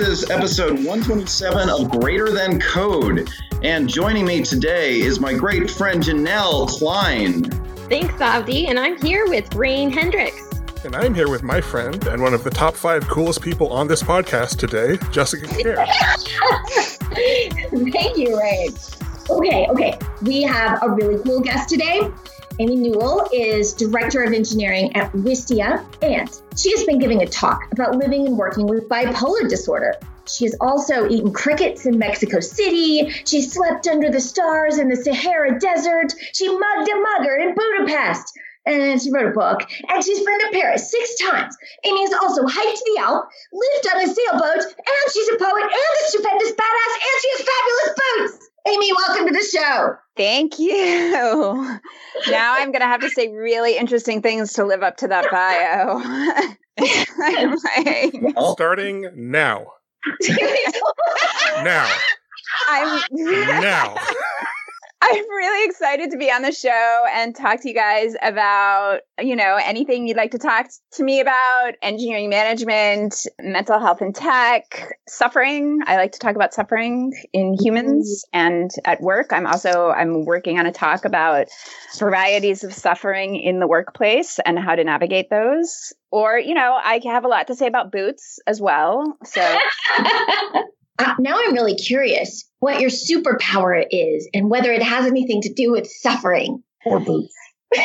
Hello, this is episode 127 of Greater Than Code. And joining me today is my great friend Janelle Klein. Thanks, Avdi. And I'm here with Rein Henrichs. And I'm here with my friend and one of the top five coolest people on this podcast today, Jessica Kerr. Thank you, Rein. Okay, okay. We have a really cool guest today. Amy Newell is Director of Engineering at Wistia, and she has been giving a talk about living and working with bipolar disorder. She has also eaten crickets in Mexico City. She slept under the stars in the Sahara Desert. She mugged a mugger in Budapest. And she wrote a book. And she's been to Paris six times. Amy has also hiked the Alp, lived on a sailboat, and she's a poet and a stupendous badass, and she has fabulous boots. Amy, welcome to the show. Thank you. Now I'm going to have to say really interesting things to live up to that bio. like, Starting now. now. I'm now. I'm really excited to be on the show and talk to you guys about, you know, anything you'd like to talk to me about, engineering management, mental health and tech, suffering. I like to talk about suffering in humans mm-hmm. and at work. I'm also I'm working on a talk about varieties of suffering in the workplace and how to navigate those. Or, you know, I have a lot to say about boots as well. So uh, now I'm really curious what your superpower is and whether it has anything to do with suffering or boots.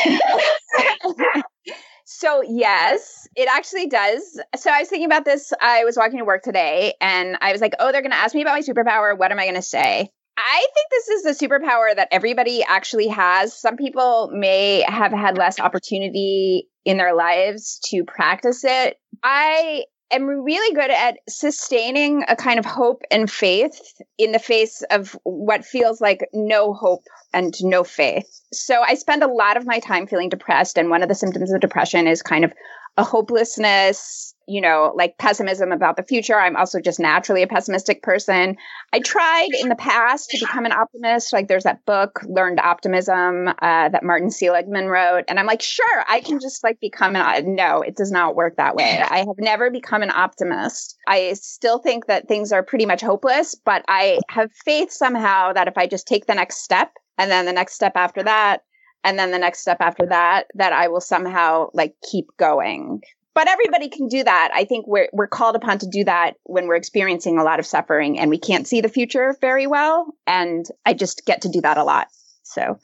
so yes, it actually does. So I was thinking about this. I was walking to work today and I was like, oh, they're going to ask me about my superpower. What am I going to say? I think this is a superpower that everybody actually has. Some people may have had less opportunity in their lives to practice it. I am really good at sustaining a kind of hope and faith in the face of what feels like no hope and no faith. So I spend a lot of my time feeling depressed. And one of the symptoms of depression is kind of a hopelessness, you know, like pessimism about the future. I'm also just naturally a pessimistic person. I tried in the past to become an optimist. Like there's that book, Learned Optimism, uh, that Martin Seligman wrote. And I'm like, sure, I can just like become an, no, it does not work that way. I have never become an optimist. I still think that things are pretty much hopeless, but I have faith somehow that if I just take the next step and then the next step after that, and then the next step after that that I will somehow like keep going. But everybody can do that. I think we're we're called upon to do that when we're experiencing a lot of suffering and we can't see the future very well and I just get to do that a lot. So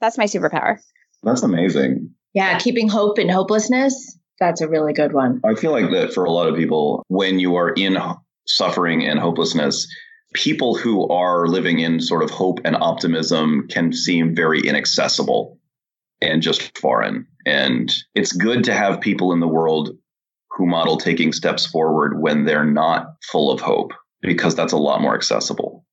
that's my superpower. That's amazing. Yeah, keeping hope in hopelessness. That's a really good one. I feel like that for a lot of people when you are in suffering and hopelessness, people who are living in sort of hope and optimism can seem very inaccessible and just foreign. And it's good to have people in the world who model taking steps forward when they're not full of hope, because that's a lot more accessible.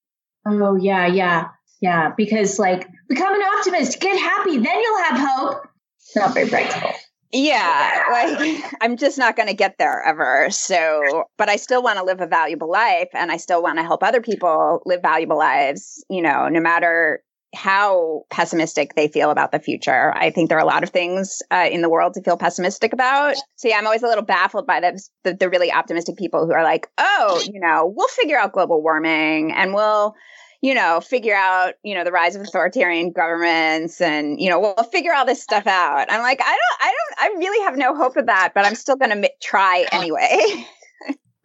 Oh, yeah, yeah, yeah. Because, like, become an optimist, get happy, then you'll have hope. It's not very practical. Yeah, like I'm just not going to get there ever. So, but I still want to live a valuable life and I still want to help other people live valuable lives, you know, no matter how pessimistic they feel about the future. I think there are a lot of things uh, in the world to feel pessimistic about. So yeah, I'm always a little baffled by the, the, the really optimistic people who are like, oh, you know, we'll figure out global warming and we'll you know, figure out, you know, the rise of authoritarian governments and, you know, we'll figure all this stuff out. I'm like, I don't, I don't, I really have no hope of that, but I'm still going to try anyway.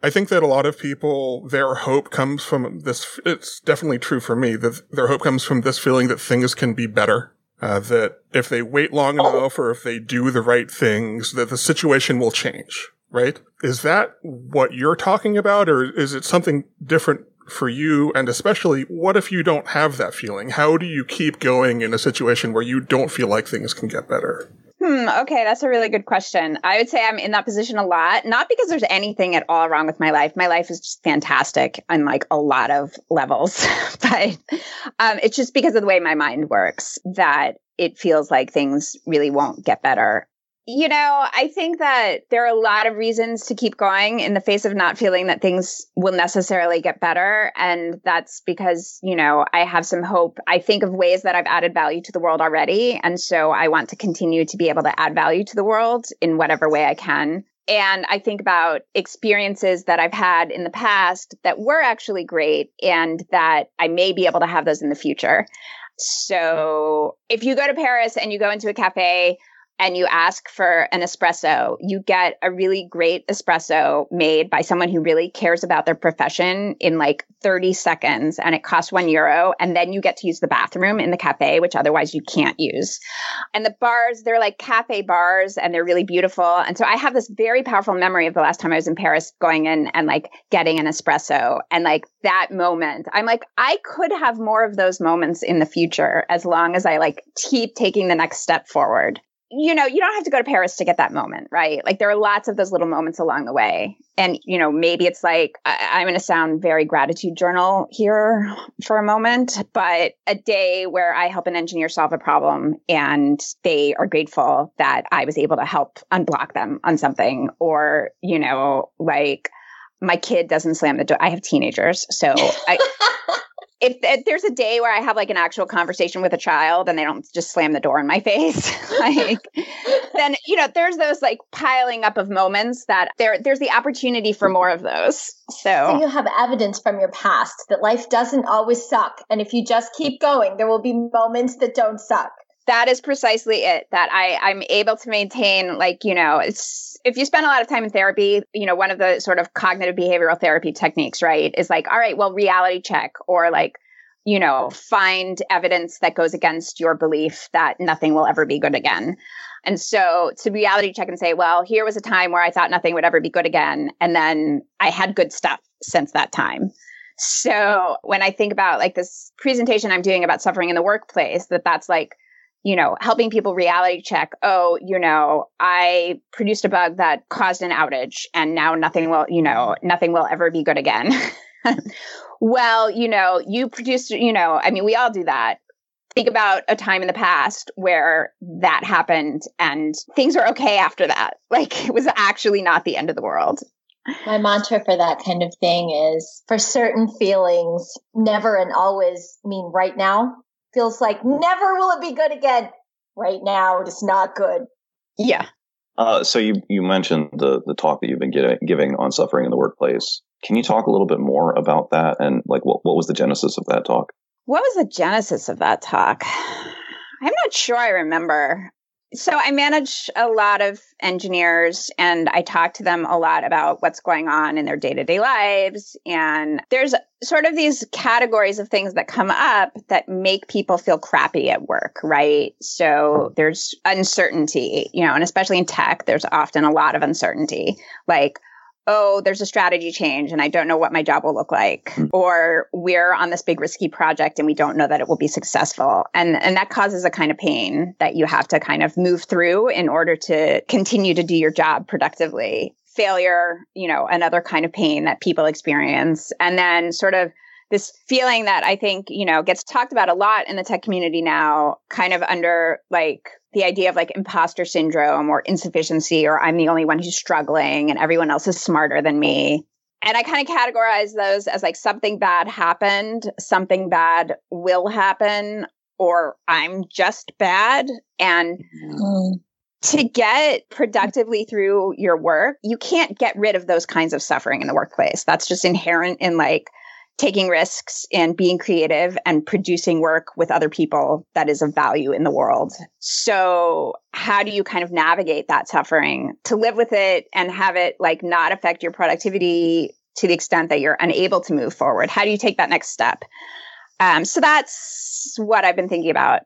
I think that a lot of people, their hope comes from this. It's definitely true for me that their hope comes from this feeling that things can be better. Uh, that if they wait long enough or if they do the right things, that the situation will change, right? Is that what you're talking about or is it something different for you? And especially, what if you don't have that feeling? How do you keep going in a situation where you don't feel like things can get better? Hmm, okay, that's a really good question. I would say I'm in that position a lot, not because there's anything at all wrong with my life. My life is just fantastic on like a lot of levels, but um, it's just because of the way my mind works that it feels like things really won't get better. You know, I think that there are a lot of reasons to keep going in the face of not feeling that things will necessarily get better. And that's because, you know, I have some hope. I think of ways that I've added value to the world already. And so I want to continue to be able to add value to the world in whatever way I can. and I think about experiences that I've had in the past that were actually great and that I may be able to have those in the future. So if you go to Paris and you go into a cafe, and you ask for an espresso, you get a really great espresso made by someone who really cares about their profession in like 30 seconds and it costs one euro. And then you get to use the bathroom in the cafe, which otherwise you can't use. And the bars, they're like cafe bars and they're really beautiful. And so I have this very powerful memory of the last time I was in Paris going in and like getting an espresso and like that moment. I'm like, I could have more of those moments in the future as long as I like keep taking the next step forward you know, you don't have to go to Paris to get that moment, right? Like there are lots of those little moments along the way. And, you know, maybe it's like, I, am going to sound very gratitude journal here for a moment, but a day where I help an engineer solve a problem and they are grateful that I was able to help unblock them on something or, you know, like, my kid doesn't slam the door. I have teenagers, so I if, if, there's a day where I have like an actual conversation with a child and they don't just slam the door in my face, like then you know there's those like piling up of moments that there there's the opportunity for more of those. So. so you have evidence from your past that life doesn't always suck, and if you just keep going, there will be moments that don't suck that is precisely it that i i'm able to maintain like you know it's if you spend a lot of time in therapy you know one of the sort of cognitive behavioral therapy techniques right is like all right well reality check or like you know find evidence that goes against your belief that nothing will ever be good again. And so to reality check and say well here was a time where i thought nothing would ever be good again and then i had good stuff since that time. So when i think about like this presentation i'm doing about suffering in the workplace that that's like you know, helping people reality check, oh, you know, I produced a bug that caused an outage and now nothing will, you know, nothing will ever be good again. well, you know, you produced, you know, I mean, we all do that. Think about a time in the past where that happened and things are okay after that. Like it was actually not the end of the world. My mantra for that kind of thing is for certain feelings, never and always mean right now feels like never will it be good again. Right now, it is not good. Yeah. Uh, so you you mentioned the the talk that you've been getting, giving on suffering in the workplace. Can you talk a little bit more about that and like what what was the genesis of that talk? What was the genesis of that talk? I'm not sure I remember so I manage a lot of engineers and I talk to them a lot about what's going on in their day-to-day lives and there's sort of these categories of things that come up that make people feel crappy at work, right? So there's uncertainty, you know, and especially in tech there's often a lot of uncertainty. Like oh, there's a strategy change and I don't know what my job will look like. Mm. Or we're on this big risky project and we don't know that it will be successful. And and that causes a kind of pain that you have to kind of move through in order to continue to do your job productively. Failure, you know, another kind of pain that people experience. And then sort of this feeling that I think, you know, gets talked about a lot in the tech community now, kind of under like the idea of like imposter syndrome or insufficiency, or I'm the only one who's struggling and everyone else is smarter than me. And I kind of categorize those as like something bad happened, something bad will happen, or I'm just bad. And mm. to get productively through your work, you can't get rid of those kinds of suffering in the workplace. That's just inherent in like taking risks and being creative and producing work with other people that is of value in the world. So, how do you kind of navigate that suffering to live with it and have it like not affect your productivity to the extent that you're unable to move forward? How do you take that next step? Um, so, that's what I've been thinking about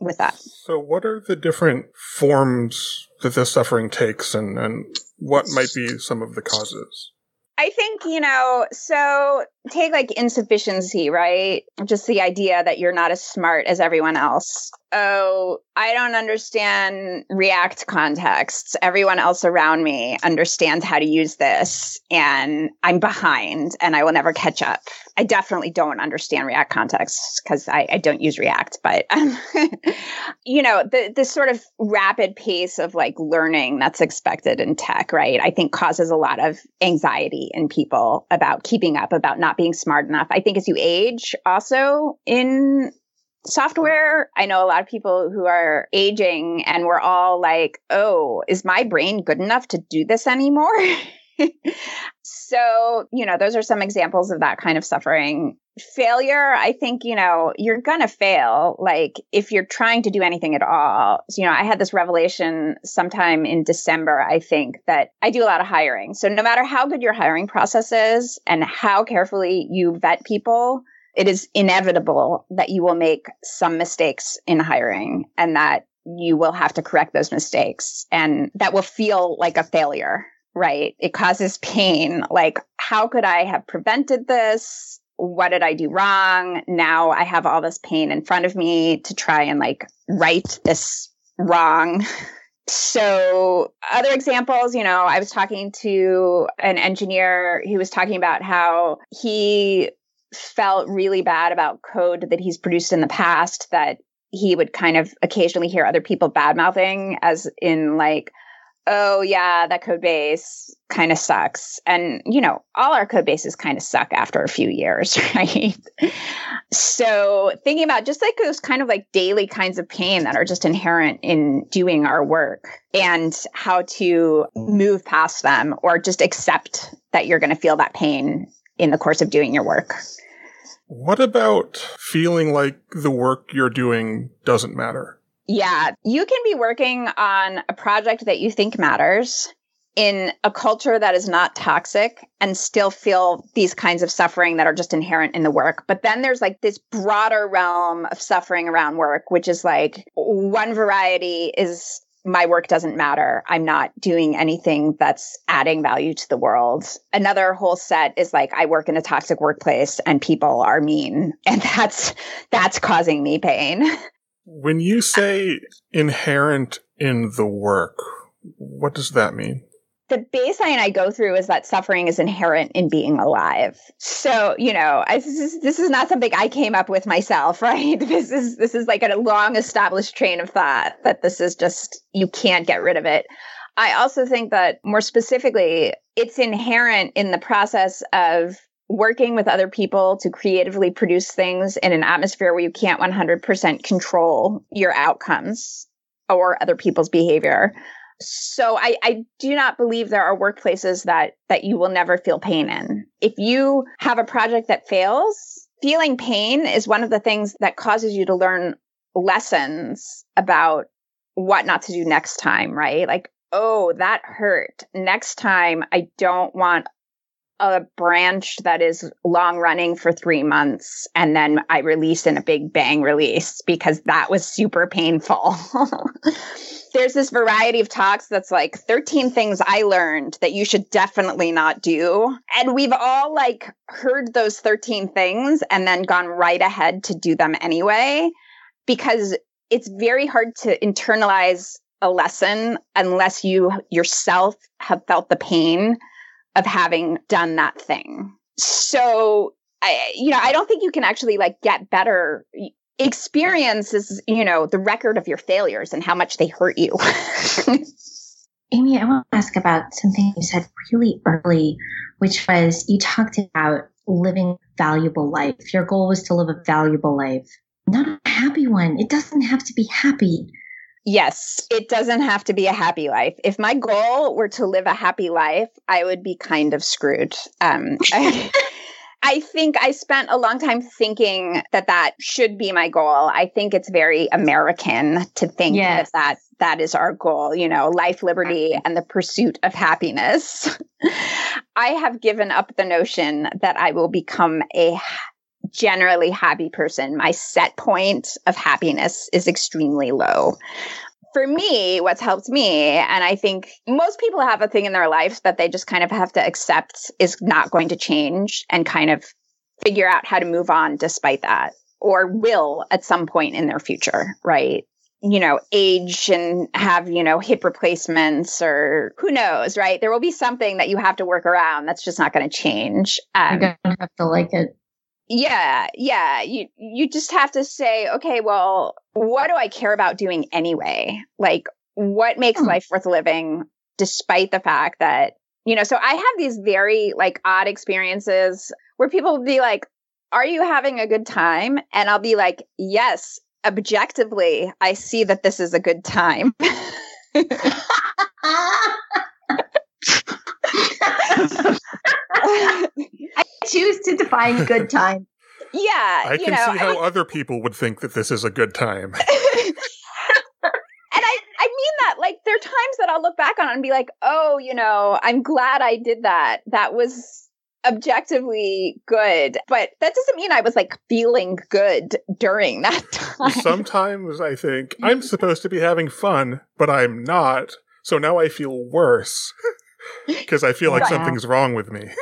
with that. So, what are the different forms that this suffering takes, and, and what might be some of the causes? I think, you know, so take like insufficiency, right? Just the idea that you're not as smart as everyone else. Oh, I don't understand React contexts. Everyone else around me understands how to use this, and I'm behind and I will never catch up. I definitely don't understand React contexts because I, I, don't use React, but you know, the the sort of rapid pace of like learning that's expected in tech, right? I think causes a lot of anxiety in people about keeping up, about not being smart enough. I think as you age, also in software. I know a lot of people who are aging and we're all like, oh, is my brain good enough to do this anymore? so, you know, those are some examples of that kind of suffering. Failure, I think, you know, you're going to fail. Like if you're trying to do anything at all. So, you know, I had this revelation sometime in December, I think, that I do a lot of hiring. So, no matter how good your hiring process is and how carefully you vet people, it is inevitable that you will make some mistakes in hiring and that you will have to correct those mistakes and that will feel like a failure right? It causes pain. Like, how could I have prevented this? What did I do wrong? Now I have all this pain in front of me to try and like right this wrong. So, other examples, you know, I was talking to an engineer. He was talking about how he felt really bad about code that he's produced in the past that he would kind of occasionally hear other people bad mouthing, as in, like, oh yeah, that code base kind of sucks. And, you know, all our code bases kind of suck after a few years, right? so thinking about just like those kind of like daily kinds of pain that are just inherent in doing our work and how to move past them or just accept that you're going to feel that pain in the course of doing your work. What about feeling like the work you're doing doesn't matter? Yeah, you can be working on a project that you think matters in a culture that is not toxic and still feel these kinds of suffering that are just inherent in the work. But then there's like this broader realm of suffering around work, which is like one variety is my work doesn't matter. I'm not doing anything that's adding value to the world. Another whole set is like I work in a toxic workplace and people are mean and that's that's causing me pain. When you say inherent in the work, what does that mean? The baseline I go through is that suffering is inherent in being alive. So, you know, I, this, is, this is not something I came up with myself, right? This is this is like a long established train of thought that this is just you can't get rid of it. I also think that more specifically, it's inherent in the process of working with other people to creatively produce things in an atmosphere where you can't 100% control your outcomes or other people's behavior. So I, I do not believe there are workplaces that that you will never feel pain in. If you have a project that fails, feeling pain is one of the things that causes you to learn lessons about what not to do next time, right? Like, oh, that hurt. Next time I don't want a branch that is long running for three months and then I release in a big bang release because that was super painful. There's this variety of talks that's like 13 things I learned that you should definitely not do. And we've all like heard those 13 things and then gone right ahead to do them anyway because it's very hard to internalize a lesson unless you yourself have felt the pain of having done that thing. So I, you know, I don't think you can actually like get better. Experience is, you know, the record of your failures and how much they hurt you. Amy, I want to ask about something you said really early, which was you talked about living a valuable life. Your goal was to live a valuable life, not a happy one. It doesn't have to be happy. Yes, it doesn't have to be a happy life. If my goal were to live a happy life, I would be kind of screwed. Um, I, I think I spent a long time thinking that that should be my goal. I think it's very American to think yes. that, that that is our goal, you know, life, liberty, and the pursuit of happiness. I have given up the notion that I will become a generally happy person. My set point of happiness is extremely low. For me, what's helped me, and I think most people have a thing in their life that they just kind of have to accept is not going to change and kind of figure out how to move on despite that, or will at some point in their future, right? you know, age and have, you know, hip replacements or who knows, right? There will be something that you have to work around that's just not going to change. Um, You're going to have to like it yeah yeah you you just have to say okay well what do i care about doing anyway like what makes hmm. life worth living despite the fact that you know so i have these very like odd experiences where people will be like Are you having a good time? And I'll be like, Yes, objectively, I see that this is a good time. I choose to define good time. Yeah. I can know, see how other people would think that this is a good time. and I, I mean that like there are times that I'll look back on it and be like, oh, you know, I'm glad I did that. That was objectively good. But that doesn't mean I was like feeling good during that time. Sometimes I think I'm mm-hmm. supposed to be having fun, but I'm not. So now I feel worse because I feel like Right. something's wrong with me.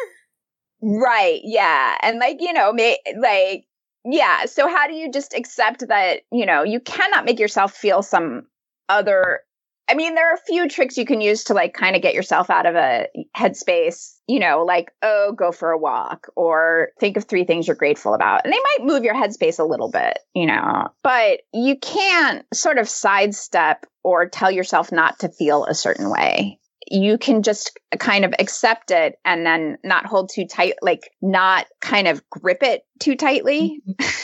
Right. Yeah. And like, you know, may, like, yeah. So how do you just accept that, you know, you cannot make yourself feel some other I mean, there are a few tricks you can use to like kind of get yourself out of a headspace, you know, like, oh, go for a walk or think of three things you're grateful about. And they might move your headspace a little bit, you know, but you can't sort of sidestep or tell yourself not to feel a certain way. You can just kind of accept it and then not hold too tight, like not kind of grip it too tightly.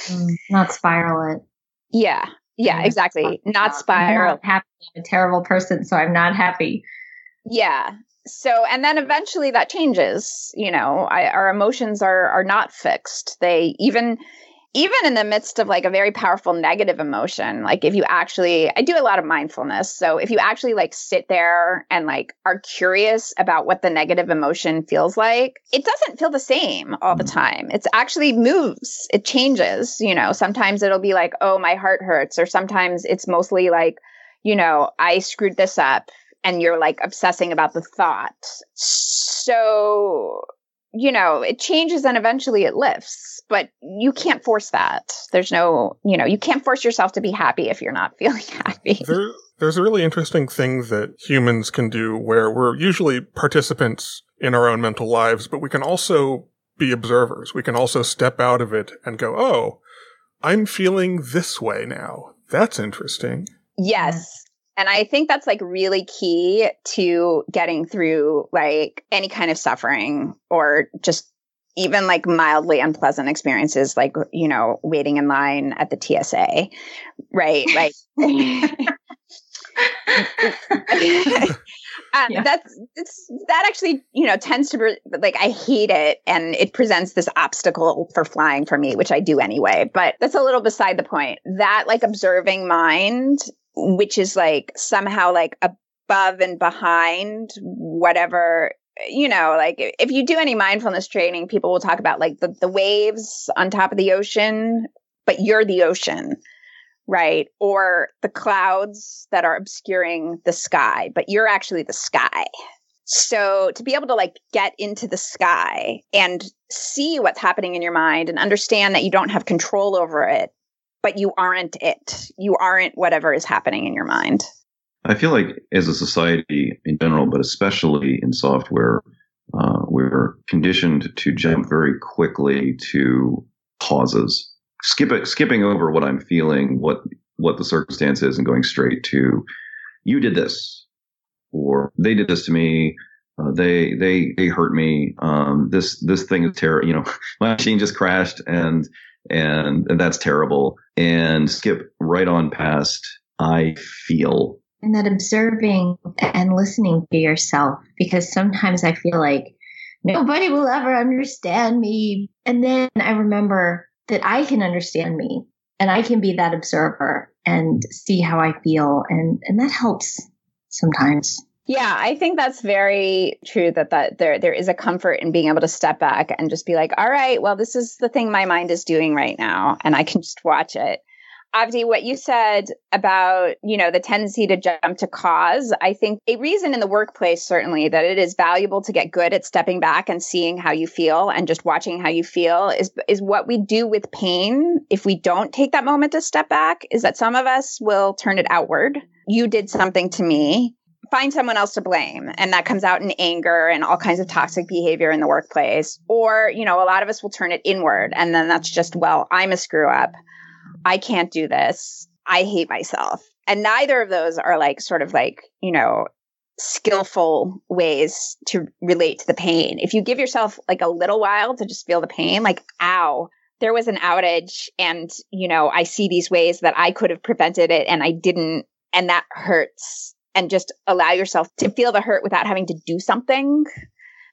Mm, not spiral it. Yeah. Yeah, exactly. Not I'm spiral. not happy. I'm a terrible person, so I'm not happy. Yeah. So, and then eventually that changes. You know, I, our emotions are are not fixed. They even even in the midst of like a very powerful negative emotion, like if you actually, I do a lot of mindfulness. So if you actually like sit there and like are curious about what the negative emotion feels like, it doesn't feel the same all the mm. time. It's actually moves, it changes. You know, sometimes it'll be like, oh, my heart hurts, or sometimes it's mostly like, you know, I screwed this up and you're like obsessing about the thought. So, you know, it changes and eventually it lifts, but you can't force that. There's no, you know, you can't force yourself to be happy if you're not feeling happy. There, there's a really interesting thing that humans can do where we're usually participants in our own mental lives, but we can also be observers. We can also step out of it and go, oh, I'm feeling this way now. That's interesting. Yes. And I think that's like really key to getting through like any kind of suffering or just even like mildly unpleasant experiences, like, you know, waiting in line at the TSA, right? Like, um, Yeah. that's it's that actually you know tends to be like i hate it and it presents this obstacle for flying for me which i do anyway but that's a little beside the point that like observing mind which is like somehow like above and behind whatever you know like if you do any mindfulness training people will talk about like the, the waves on top of the ocean but you're the ocean right? Or the clouds that are obscuring the sky, but you're actually the sky. So to be able to like get into the sky and see what's happening in your mind and understand that you don't have control over it, but you aren't it. You aren't whatever is happening in your mind. I feel like as a society in general, but especially in software, uh, we're conditioned to jump very quickly to causes, skip skipping over what I'm feeling, what what the circumstance is, and going straight to you did this, or they did this to me. Uh, they they they hurt me. Um, this this thing is terrible. You know, my machine just crashed, and and and that's terrible. And skip right on past. I feel And that observing and listening to yourself, because sometimes I feel like nobody will ever understand me. And then I remember that I can understand me and I can be that observer and see how I feel. And, and that helps sometimes. Yeah, I think that's very true that, that there there is a comfort in being able to step back and just be like, all right, well, this is the thing my mind is doing right now, and I can just watch it. Avdi, what you said about, you know, the tendency to jump to cause, I think a reason in the workplace, certainly, that it is valuable to get good at stepping back and seeing how you feel and just watching how you feel is, is what we do with pain. If we don't take that moment to step back, is that some of us will turn it outward. You did something to me. Find someone else to blame. And that comes out in anger and all kinds of toxic behavior in the workplace. Or, you know, a lot of us will turn it inward. And then that's just, well, I'm a screw up. I can't do this. I hate myself. And neither of those are like sort of like, you know, skillful ways to relate to the pain. If you give yourself like a little while to just feel the pain, like, ow, there was an outage and, you know, I see these ways that I could have prevented it and I didn't, and that hurts. And just allow yourself to feel the hurt without having to do something,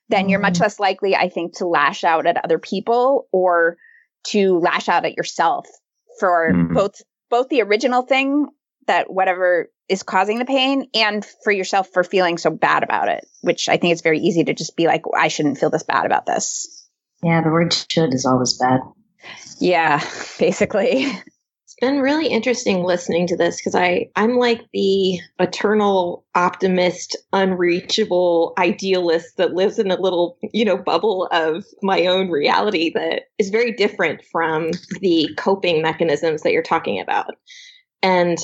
then you're much mm-hmm. less likely, I think, to lash out at other people or to lash out at yourself for mm-hmm. both both the original thing that whatever is causing the pain and for yourself for feeling so bad about it, which I think it's very easy to just be like, I shouldn't feel this bad about this. Yeah, the word should is always bad. Yeah, basically. It's been really interesting listening to this because I I'm like the eternal optimist, unreachable idealist that lives in a little you know bubble of my own reality that is very different from the coping mechanisms that you're talking about, and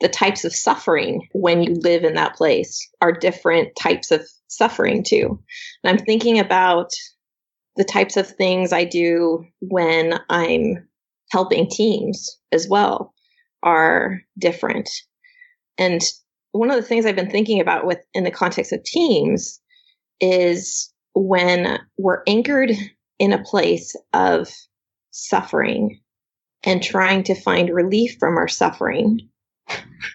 the types of suffering when you live in that place are different types of suffering too. And I'm thinking about the types of things I do when I'm helping teams as well are different. And one of the things I've been thinking about with in the context of teams is when we're anchored in a place of suffering and trying to find relief from our suffering,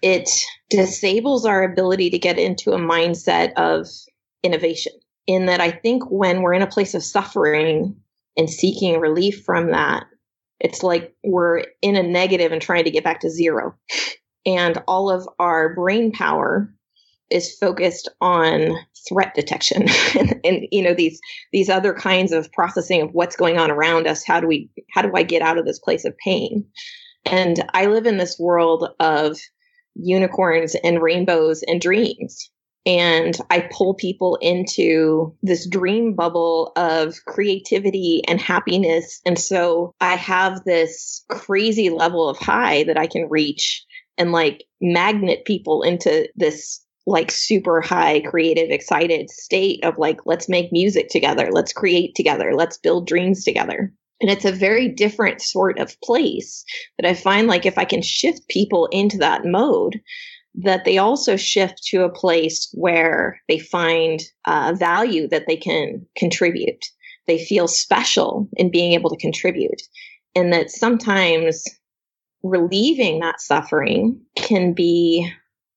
it disables our ability to get into a mindset of innovation in that I think when we're in a place of suffering and seeking relief from that, it's like we're in a negative and trying to get back to zero. And all of our brain power is focused on threat detection and, and, you know these these other kinds of processing of what's going on around us. How do we how do i get out of this place of pain? And i live in this world of unicorns and rainbows and dreams and I pull people into this dream bubble of creativity and happiness. And so I have this crazy level of high that I can reach and like magnet people into this like super high creative excited state of like let's make music together. Let's create together. Let's build dreams together. And it's a very different sort of place. That i find like if i can shift people into that mode that they also shift to a place where they find uh, value that they can contribute. They feel special in being able to contribute. And that sometimes relieving that suffering can be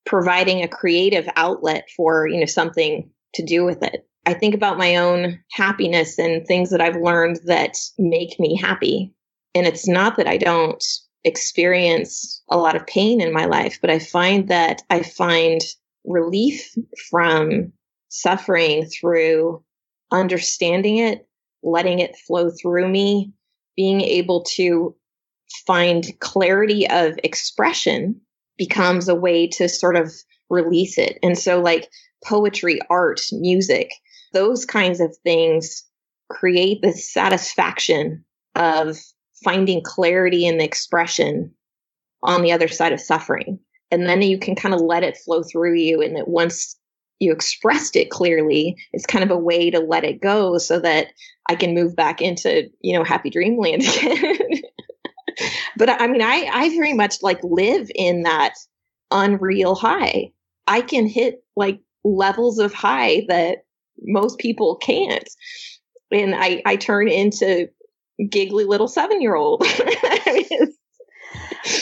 providing a creative outlet for, you know, something to do with it. I think about my own happiness and things that I've learned that make me happy. And it's not that I don't experience a lot of pain in my life, but I find that I find relief from suffering through understanding it, letting it flow through me, being able to find clarity of expression becomes a way to sort of release it. And so, like poetry, art, music, those kinds of things create the satisfaction of finding clarity in the expression on the other side of suffering. And then you can kind of let it flow through you. And that once you expressed it clearly, it's kind of a way to let it go so that I can move back into, you know, happy dreamland again. but I mean, I, I very much like live in that unreal high. I can hit like levels of high that most people can't. And I, I turn into giggly little seven year old.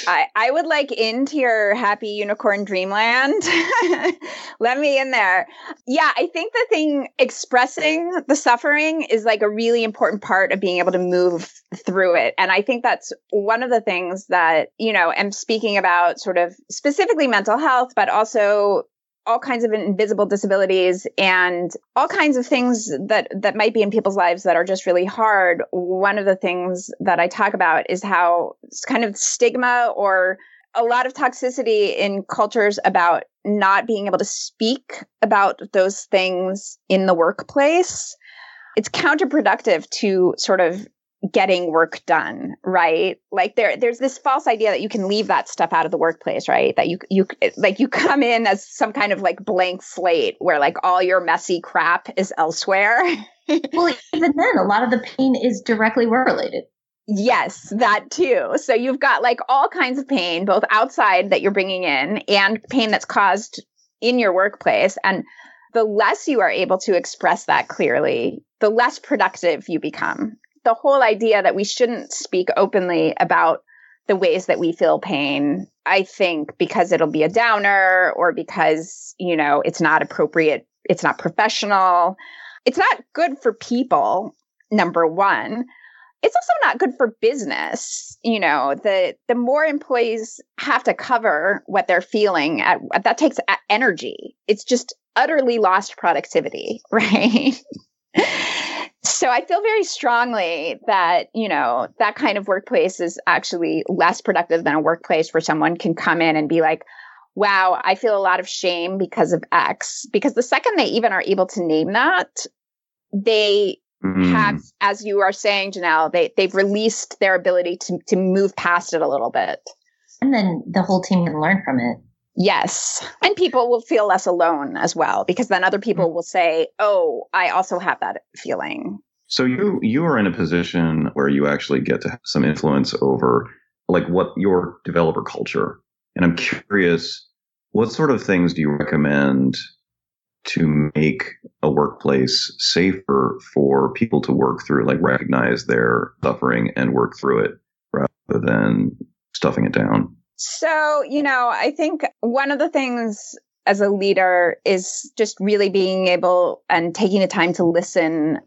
I, I would like into your happy unicorn dreamland. Let me in there. Yeah, I think the thing expressing the suffering is like a really important part of being able to move through it. And I think that's one of the things that, you know, I'm speaking about sort of specifically mental health, but also all kinds of invisible disabilities and all kinds of things that that might be in people's lives that are just really hard. One of the things that i talk about is how it's kind of stigma or a lot of toxicity in cultures about not being able to speak about those things in the workplace. It's counterproductive to sort of getting work done, right? Like there there's this false idea that you can leave that stuff out of the workplace, right? That you you like you come in as some kind of like blank slate where like all your messy crap is elsewhere. well, even then a lot of the pain is directly work related. Yes, that too. So you've got like all kinds of pain both outside that you're bringing in and pain that's caused in your workplace and the less you are able to express that clearly, the less productive you become the whole idea that we shouldn't speak openly about the ways that we feel pain, I think because it'll be a downer or because, you know, it's not appropriate, it's not professional. It's not good for people, number one. It's also not good for business. You know, the the more employees have to cover what they're feeling at that takes energy. It's just utterly lost productivity, right? So I feel very strongly that, you know, that kind of workplace is actually less productive than a workplace where someone can come in and be like, wow, I feel a lot of shame because of X. Because the second they even are able to name that, they mm. have, as you are saying, Janelle, they, they've released their ability to, to move past it a little bit. And then the whole team can learn from it. Yes. And people will feel less alone as well because then other people mm-hmm. will say, "Oh, I also have that feeling." So you you are in a position where you actually get to have some influence over like what your developer culture. And I'm curious, what sort of things do you recommend to make a workplace safer for people to work through, like recognize their suffering and work through it rather than stuffing it down? So, you know, I think one of the things as a leader is just really being able and taking the time to listen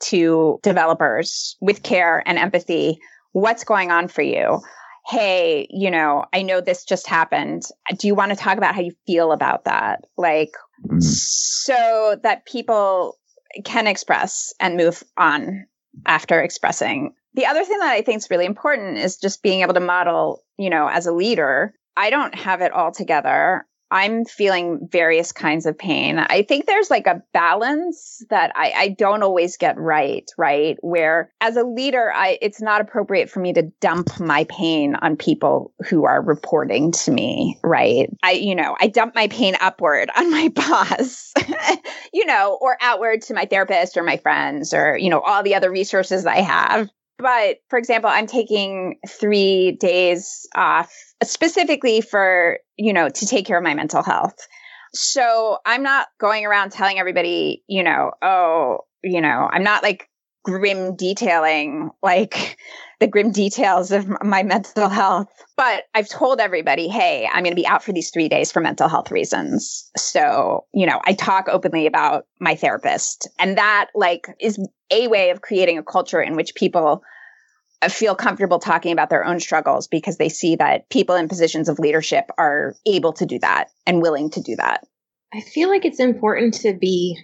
to developers with care and empathy. What's going on for you? Hey, you know, I know this just happened. Do you want to talk about how you feel about that? Like, mm-hmm. so that people can express and move on after expressing the other thing that I think is really important is just being able to model, you know, as a leader. I don't have it all together. I'm feeling various kinds of pain. I think there's like a balance that I, I, don't always get right, right? Where as a leader, I it's not appropriate for me to dump my pain on people who are reporting to me, right? I, you know, I dump my pain upward on my boss, you know, or outward to my therapist or my friends or, you know, all the other resources I have. But for example, I'm taking three days off specifically for, you know, to take care of my mental health. So I'm not going around telling everybody, you know, oh, you know, I'm not like grim detailing like the grim details of my mental health. But I've told everybody, hey, I'm going to be out for these three days for mental health reasons. So, you know, I talk openly about my therapist. And that, like, is a way of creating a culture in which people uh, feel comfortable talking about their own struggles because they see that people in positions of leadership are able to do that and willing to do that. I feel like it's important to be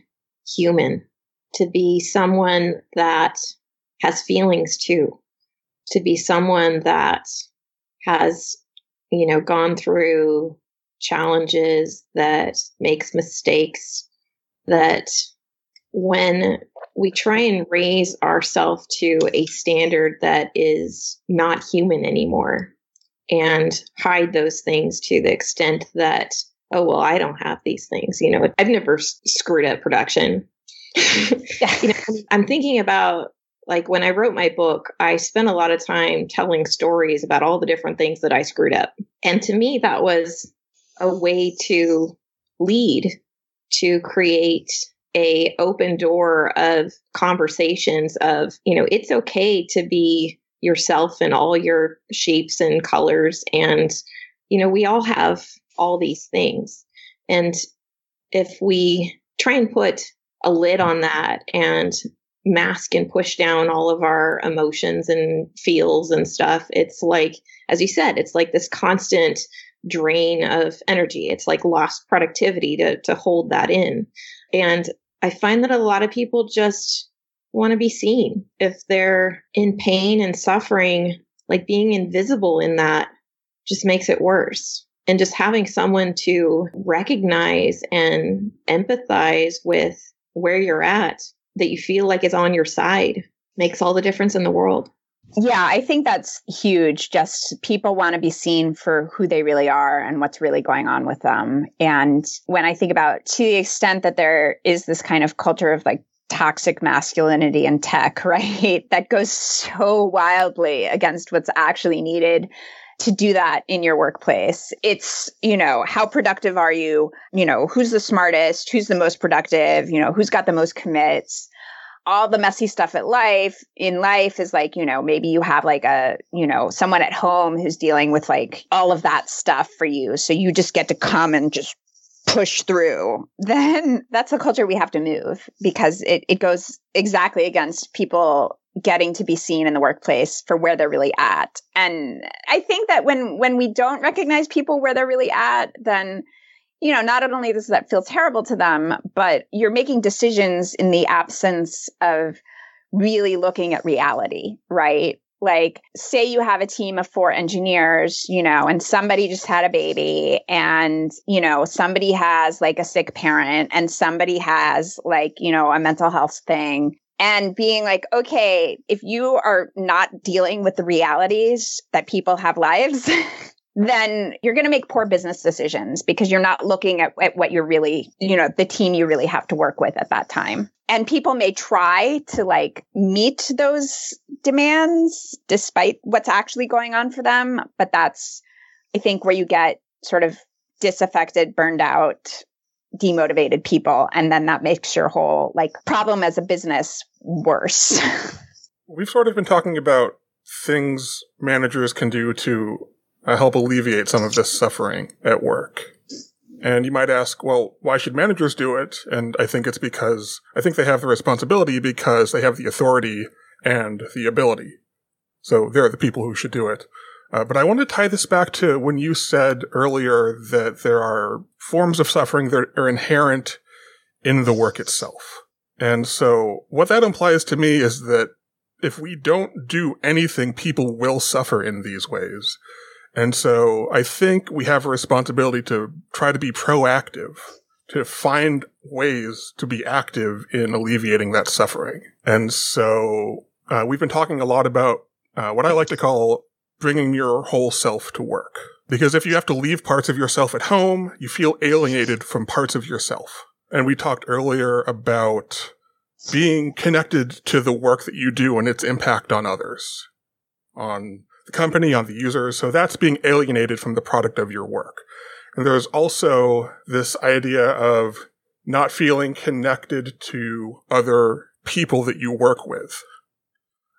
human, to be someone that has feelings too, to be someone that has, you know, gone through challenges, that makes mistakes, that when we try and raise ourselves to a standard that is not human anymore and hide those things to the extent that oh well i don't have these things you know i've never screwed up production you know i'm thinking about like when i wrote my book i spent a lot of time telling stories about all the different things that i screwed up. And to me that was a way to lead to create a open door of conversations of you know it's okay to be yourself in all your shapes and colors and you know we all have all these things. And if we try and put a lid on that and mask and push down all of our emotions and feels and stuff it's like as you said it's like this constant drain of energy it's like lost productivity to to hold that in and I find that a lot of people just want to be seen. If they're in pain and suffering, like being invisible in that just makes it worse. And just having someone to recognize and empathize with where you're at that you feel like is on your side makes all the difference in the world. Yeah, I think that's huge. Just people want to be seen for who they really are and what's really going on with them. And when I think about to the extent that there is this kind of culture of like toxic masculinity in tech, right? That goes so wildly against what's actually needed to do that in your workplace. It's, you know, how productive are you? You know, who's the smartest? Who's the most productive? You know, who's got the most commits? all the messy stuff at life in life is like, you know, maybe you have like a, you know, someone at home who's dealing with like all of that stuff for you. So you just get to come and just push through, then that's a culture we have to move because it, it goes exactly against people getting to be seen in the workplace for where they're really at. And I think that when when we don't recognize people where they're really at, then you know, not only does that feel terrible to them, but you're making decisions in the absence of really looking at reality, right? Like, say you have a team of four engineers, you know, and somebody just had a baby, and, you know, somebody has like a sick parent, and somebody has like, you know, a mental health thing. And being like, okay, if you are not dealing with the realities that people have lives, then you're going to make poor business decisions because you're not looking at, at what you're really, you know, the team you really have to work with at that time. And people may try to like meet those demands despite what's actually going on for them. But that's, I think, where you get sort of disaffected, burned out, demotivated people. And then that makes your whole like problem as a business worse. We've sort of been talking about things managers can do to uh, help alleviate some of this suffering at work. And you might ask, well, why should managers do it? And I think it's because I think they have the responsibility because they have the authority and the ability. So they're the people who should do it. Uh, but I want to tie this back to when you said earlier that there are forms of suffering that are inherent in the work itself. And so what that implies to me is that if we don't do anything, people will suffer in these ways. And so I think we have a responsibility to try to be proactive, to find ways to be active in alleviating that suffering. And so uh, we've been talking a lot about uh, what I like to call bringing your whole self to work. Because if you have to leave parts of yourself at home, you feel alienated from parts of yourself. And we talked earlier about being connected to the work that you do and its impact on others, on the company, on the users. So that's being alienated from the product of your work. And there's also this idea of not feeling connected to other people that you work with.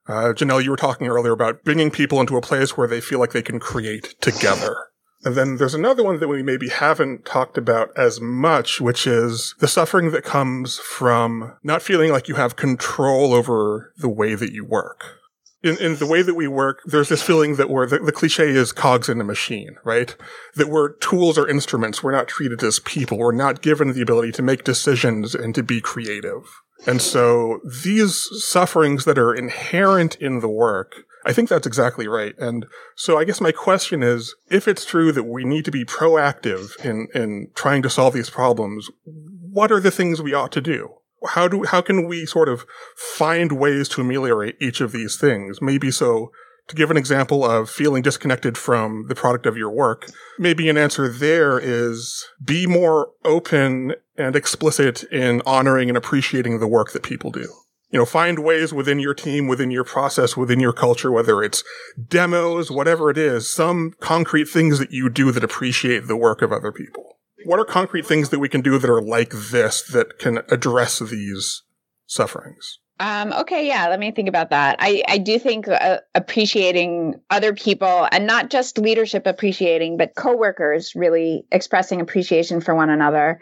Uh, Janelle, you were talking earlier about bringing people into a place where they feel like they can create together. And then there's another one that we maybe haven't talked about as much, which is the suffering that comes from not feeling like you have control over the way that you work in, in the way that we work, there's this feeling that we're, the, the cliche is cogs in a machine, right? That we're tools or instruments. We're not treated as people. We're not given the ability to make decisions and to be creative. And so these sufferings that are inherent in the work, I think that's exactly right. And so I guess my question is, if it's true that we need to be proactive in, in trying to solve these problems, what are the things we ought to do? How do how can we sort of find ways to ameliorate each of these things? Maybe so to give an example of feeling disconnected from the product of your work, maybe an answer there is be more open and explicit in honoring and appreciating the work that people do. You know, find ways within your team, within your process, within your culture, whether it's demos, whatever it is, some concrete things that you do that appreciate the work of other people what are concrete things that we can do that are like this that can address these sufferings? Um, okay, yeah, let me think about that. I, I do think uh, appreciating other people and not just leadership appreciating, but coworkers really expressing appreciation for one another.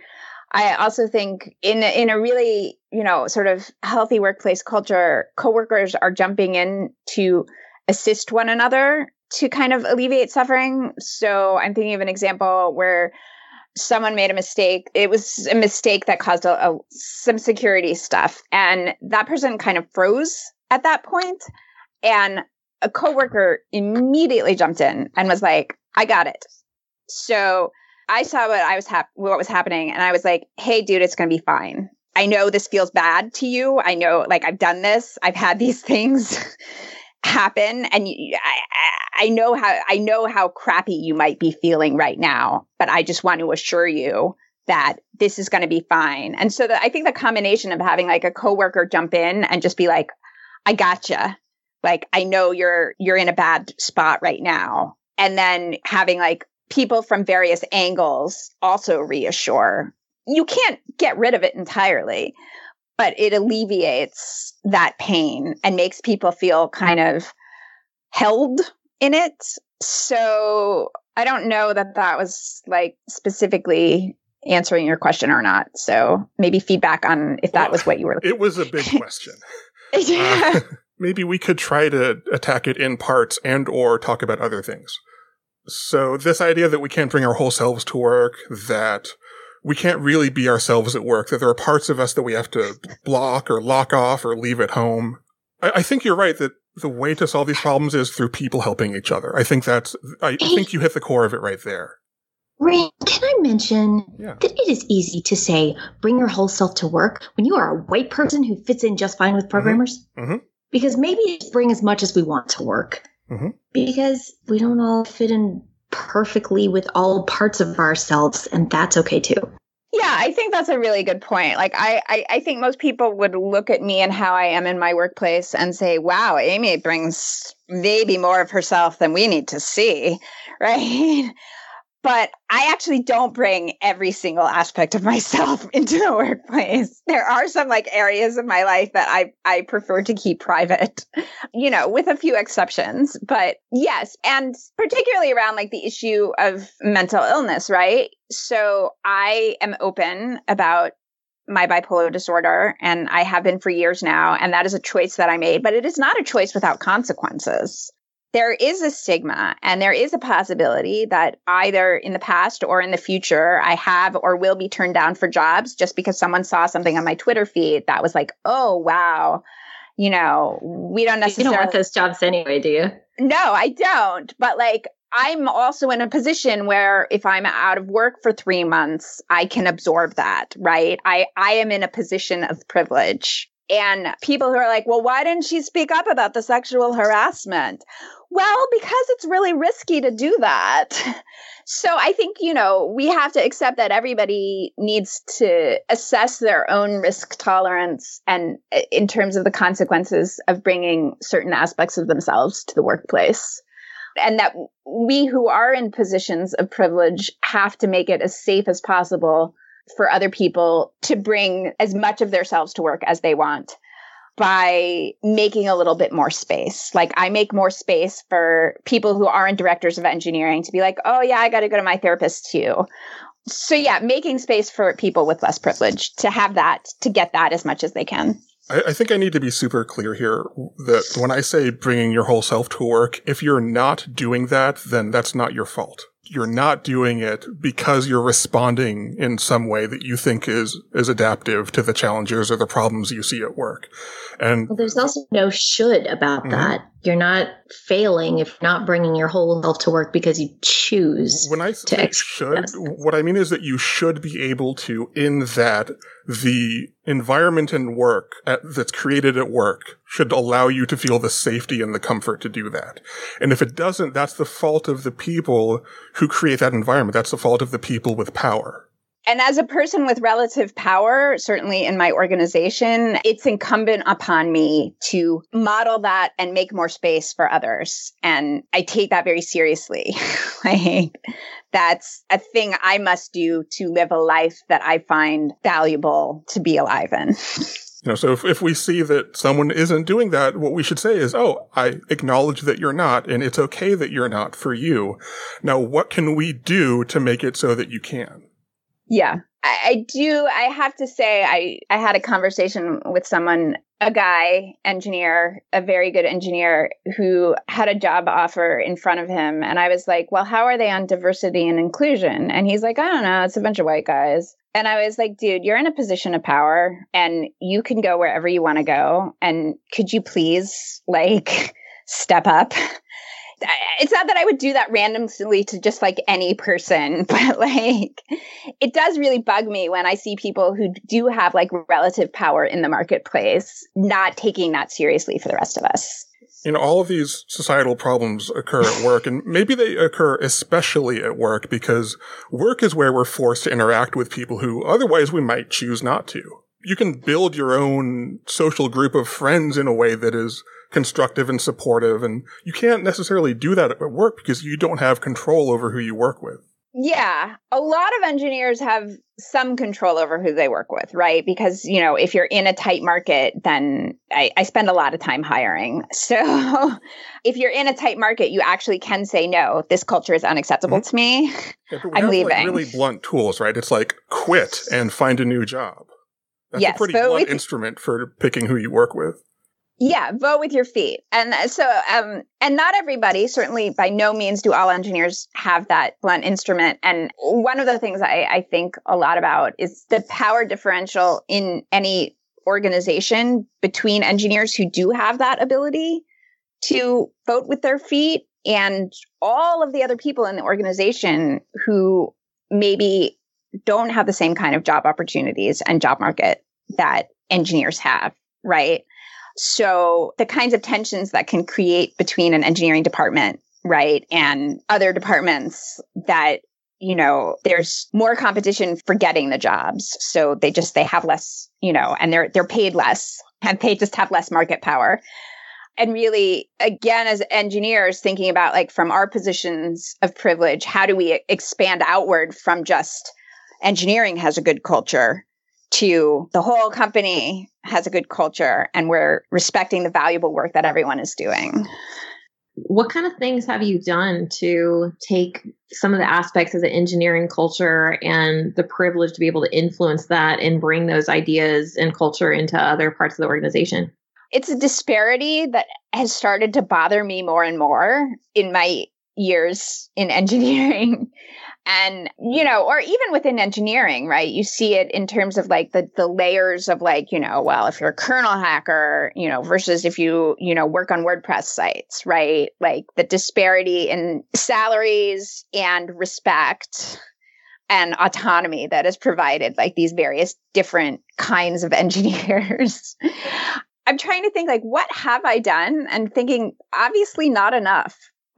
I also think in in a really you know sort of healthy workplace culture, coworkers are jumping in to assist one another to kind of alleviate suffering. So I'm thinking of an example where someone made a mistake. It was a mistake that caused a, a, some security stuff. And that person kind of froze at that point. And a coworker immediately jumped in and was like, I got it. So I saw what I was hap- what was happening and I was like, "Hey dude, it's going to be fine. I know this feels bad to you. I know like I've done this. I've had these things happen and you, I, I know how I know how crappy you might be feeling right now, but I just want to assure you that this is going to be fine. And so the, I think the combination of having like a coworker jump in and just be like, I gotcha. Like, I know you're, you're in a bad spot right now. And then having like people from various angles also reassure. You can't get rid of it entirely, but it alleviates that pain and makes people feel kind of held in it. So I don't know that that was like specifically answering your question or not. So maybe feedback on if that was what you were. It was a big question. yeah. Uh, maybe we could try to attack it in parts and or talk about other things. So this idea that we can't bring our whole selves to work, that we can't really be ourselves at work, that there are parts of us that we have to block or lock off or leave at home. I, I think you're right that the way to solve these problems is through people helping each other. I think that's, I, think you hit the core of it right there. Rein, can I mention yeah. that it is easy to say bring your whole self to work when you are a white person who fits in just fine with programmers? Mm-hmm. Mm-hmm. Because maybe bring as much as we want to work. Mm-hmm. Because we don't all fit in perfectly with all parts of ourselves, and that's okay too. Yeah, I think that's a really good point. Like, I, I, I, think most people would look at me and how I am in my workplace and say, wow, Amy brings maybe more of herself than we need to see, right? But I actually don't bring every single aspect of myself into the workplace. There are some like areas of my life that I I prefer to keep private, you know, with a few exceptions. But yes, and particularly around like the issue of mental illness, right? So I am open about my bipolar disorder and I have been for years now and that is a choice that I made, but it is not a choice without consequences there is a stigma and there is a possibility that either in the past or in the future I have or will be turned down for jobs just because someone saw something on my Twitter feed that was like, oh, wow, you know, we don't necessarily. You don't want those jobs anyway, do you? No, I don't. But like, I'm also in a position where if I'm out of work for three months, I can absorb that, right? I, I am in a position of privilege. And people who are like, well, why didn't she speak up about the sexual harassment? Well, because it's really risky to do that. So I think, you know, we have to accept that everybody needs to assess their own risk tolerance and uh, in terms of the consequences of bringing certain aspects of themselves to the workplace. And that we who are in positions of privilege have to make it as safe as possible for other people to bring as much of themselves to work as they want by making a little bit more space. Like I make more space for people who aren't directors of engineering to be like, oh yeah, I got to go to my therapist too. So yeah, making space for people with less privilege to have that, to get that as much as they can. I, I think I need to be super clear here that when I say bringing your whole self to work, if you're not doing that, then that's not your fault you're not doing it because you're responding in some way that you think is is adaptive to the challenges or the problems you see at work. And well, there's also no should about mm-hmm. that. You're not failing if you're not bringing your whole self to work because you choose. When I say should, what I mean is that you should be able to, in that the environment and work at, that's created at work should allow you to feel the safety and the comfort to do that. And if it doesn't, that's the fault of the people who create that environment. That's the fault of the people with power. And as a person with relative power, certainly in my organization, it's incumbent upon me to model that and make more space for others. And I take that very seriously. like that's a thing I must do to live a life that I find valuable to be alive in. You know, so if, if we see that someone isn't doing that, what we should say is, oh, I acknowledge that you're not, and it's okay that you're not for you. Now, what can we do to make it so that you can? Yeah. I, I do. I have to say, I, I had a conversation with someone, a guy engineer, a very good engineer who had a job offer in front of him. And I was like, well, how are they on diversity and inclusion? And he's like, I don't know. It's a bunch of white guys. And I was like, dude, you're in a position of power and you can go wherever you want to go. And could you please like step up? It's not that I would do that randomly to just like any person, but like it does really bug me when I see people who do have like relative power in the marketplace not taking that seriously for the rest of us. You know, all of these societal problems occur at work, and maybe they occur especially at work because work is where we're forced to interact with people who otherwise we might choose not to. You can build your own social group of friends in a way that is constructive and supportive. And you can't necessarily do that at work because you don't have control over who you work with. Yeah, a lot of engineers have some control over who they work with, right? Because, you know, if you're in a tight market, then I, I, spend a lot of time hiring. So if you're in a tight market, you actually can say, no, this culture is unacceptable mm-hmm. to me. Yeah, I'm leaving. Like, really blunt tools, right? It's like quit and find a new job. That's yes, a pretty blunt with, instrument for picking who you work with. Yeah, vote with your feet. And uh, so, um, and not everybody, certainly by no means do all engineers have that blunt instrument. And one of the things I, I think a lot about is the power differential in any organization between engineers who do have that ability to vote with their feet and all of the other people in the organization who maybe don't have the same kind of job opportunities and job market that engineers have, right? So the kinds of tensions that can create between an engineering department, right, and other departments that you know there's more competition for getting the jobs. So they just they have less you know and they're they're paid less and they just have less market power. And really again as engineers thinking about like from our positions of privilege how do we expand outward from just engineering has a good culture to the whole company has a good culture and we're respecting the valuable work that everyone is doing. What kind of things have you done to take some of the aspects of the engineering culture and the privilege to be able to influence that and bring those ideas and culture into other parts of the organization? It's a disparity that has started to bother me more and more in my years in engineering. And you know or even within engineering right? You see it in terms of like the the layers of like you know well if you're a kernel hacker you know versus if you you know work on wordpress sites right? Like the disparity in salaries and respect and autonomy that is provided like these various different kinds of engineers. I'm trying to think like what have i done? And thinking obviously not enough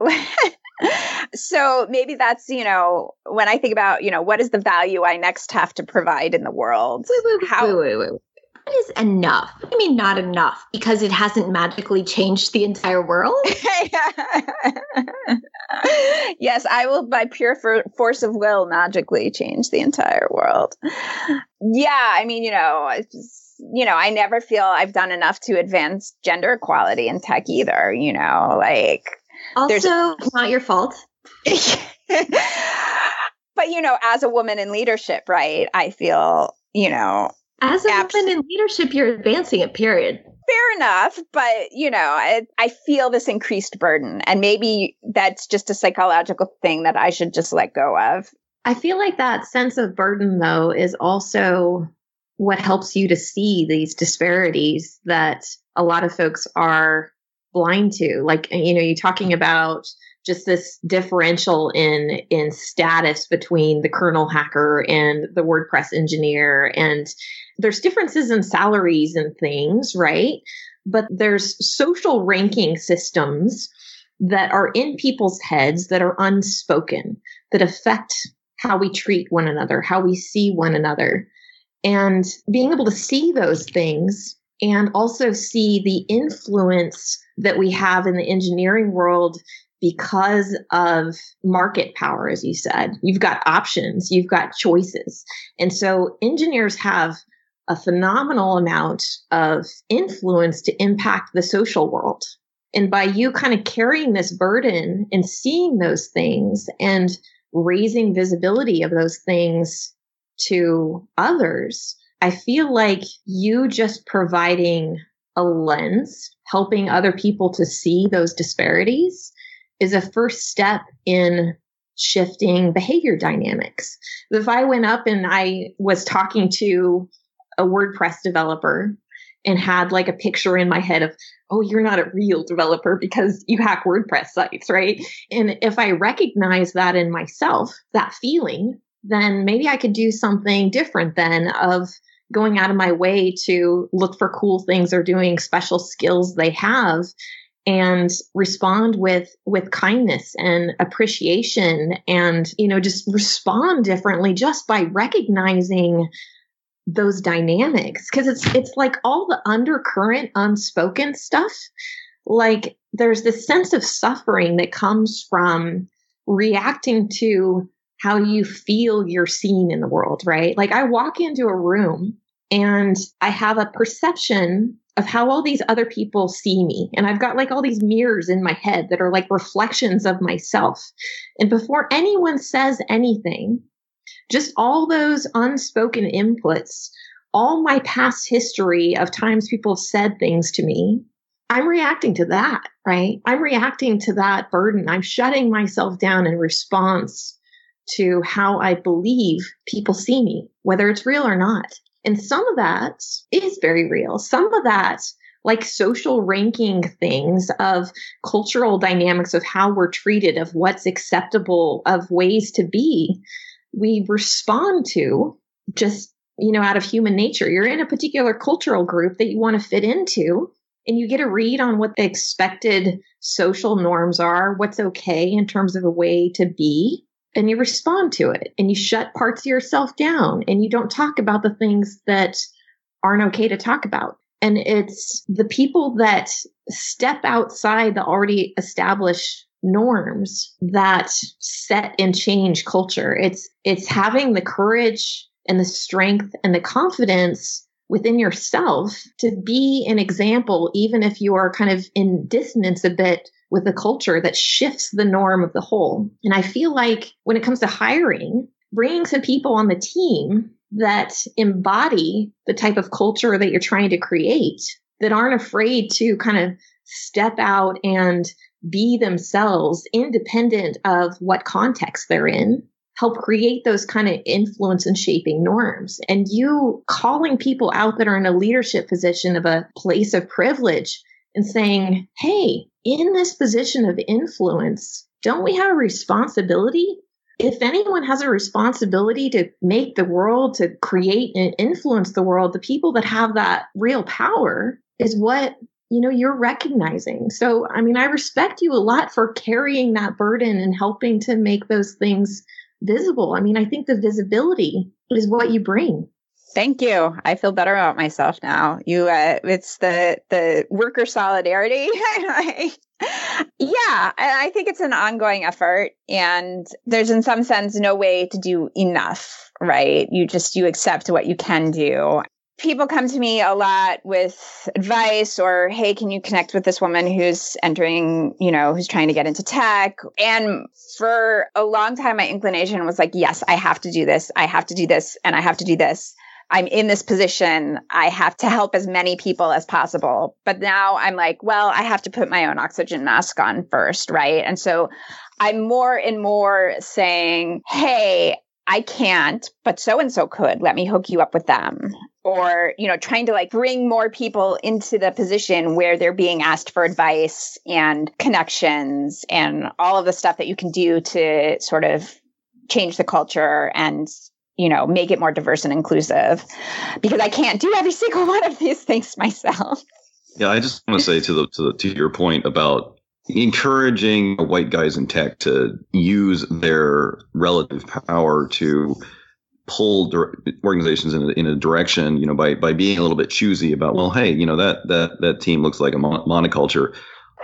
so maybe that's you know when i think about you know what is the value i next have to provide in the world? Wait wait How- wait wait wait. What is enough. I mean not enough because it hasn't magically changed the entire world? Yes i will by pure for- force of will magically change the entire world. Yeah i mean you know you know i never feel i've done enough to advance gender equality in tech either you know like also, not your fault. but you know, as a woman in leadership, right? I feel, you know, as a abs- woman in leadership, you're advancing it. Period. Fair enough, but you know, I, I feel this increased burden, and maybe that's just a psychological thing that I should just let go of. I feel like that sense of burden, though, is also what helps you to see these disparities that a lot of folks are blind to like you know you're talking about just this differential in in status between the kernel hacker and the wordpress engineer and there's differences in salaries and things right? But there's social ranking systems that are in people's heads that are unspoken that affect how we treat one another how we see one another. And being able to see those things and also see the influence that we have in the engineering world because of market power, as you said. You've got options, you've got choices. And so engineers have a phenomenal amount of influence to impact the social world. And by you kind of carrying this burden and seeing those things and raising visibility of those things to others, I feel like you just providing a lens, helping other people to see those disparities is a first step in shifting behavior dynamics. If I went up and I was talking to a WordPress developer and had like a picture in my head of, oh, you're not a real developer because you hack WordPress sites, right? And if I recognize that in myself, that feeling, then maybe I could do something different then of going out of my way to look for cool things or doing special skills they have and respond with with kindness and appreciation and you know just respond differently just by recognizing those dynamics. Because it's it's like all the undercurrent unspoken stuff like there's this sense of suffering that comes from reacting to how you feel you're seen in the world, right? Like I walk into a room and I have a perception of how all these other people see me. And I've got like all these mirrors in my head that are like reflections of myself. And before anyone says anything, just all those unspoken inputs, all my past history of times people have said things to me, I'm reacting to that, right? I'm reacting to that burden. I'm shutting myself down in response to how I believe people see me, whether it's real or not. And some of that is very real. Some of that, like social ranking things of cultural dynamics of how we're treated, of what's acceptable, of ways to be, we respond to just, you know, out of human nature. You're in a particular cultural group that you want to fit into and you get a read on what the expected social norms are, what's okay in terms of a way to be and you respond to it and you shut parts of yourself down and you don't talk about the things that aren't okay to talk about. And it's the people that step outside the already established norms that set and change culture. It's it's having the courage and the strength and the confidence within yourself to be an example even if you are kind of in dissonance a bit with a culture that shifts the norm of the whole. And I feel like when it comes to hiring, bringing some people on the team that embody the type of culture that you're trying to create, that aren't afraid to kind of step out and be themselves independent of what context they're in help create those kind of influence and shaping norms and you calling people out that are in a leadership position of a place of privilege and saying hey in this position of influence, don't we have a responsibility? If anyone has a responsibility to make the world, to create and influence the world, the people that have that real power is what you know you're recognizing. So, I mean, I respect you a lot for carrying that burden and helping to make those things visible. I mean, I think the visibility is what you bring. Thank you. I feel better about myself now. You, uh, it's the the worker solidarity. yeah, I think it's an ongoing effort, and there's in some sense no way to do enough. Right? You just you accept what you can do. People come to me a lot with advice or, hey, can you connect with this woman who's entering, you know, who's trying to get into tech? And for a long time, my inclination was like, yes, I have to do this. I have to do this and I have to do this. I'm in this position. I have to help as many people as possible. But now I'm like, well, I have to put my own oxygen mask on first, right? And so I'm more and more saying, hey, I can't, but so and so could. Let me hook you up with them. Or, you know, trying to like bring more people into the position where they're being asked for advice and connections and all of the stuff that you can do to sort of change the culture and you know, make it more diverse and inclusive because I can't do every single one of these things myself. Yeah, I just want to say to the to, the, to your point about encouraging white guys in tech to use their relative power to pull organizations in a, in a direction, you know, by by being a little bit choosy about, well, hey, you know, that that that team looks like a mon- monoculture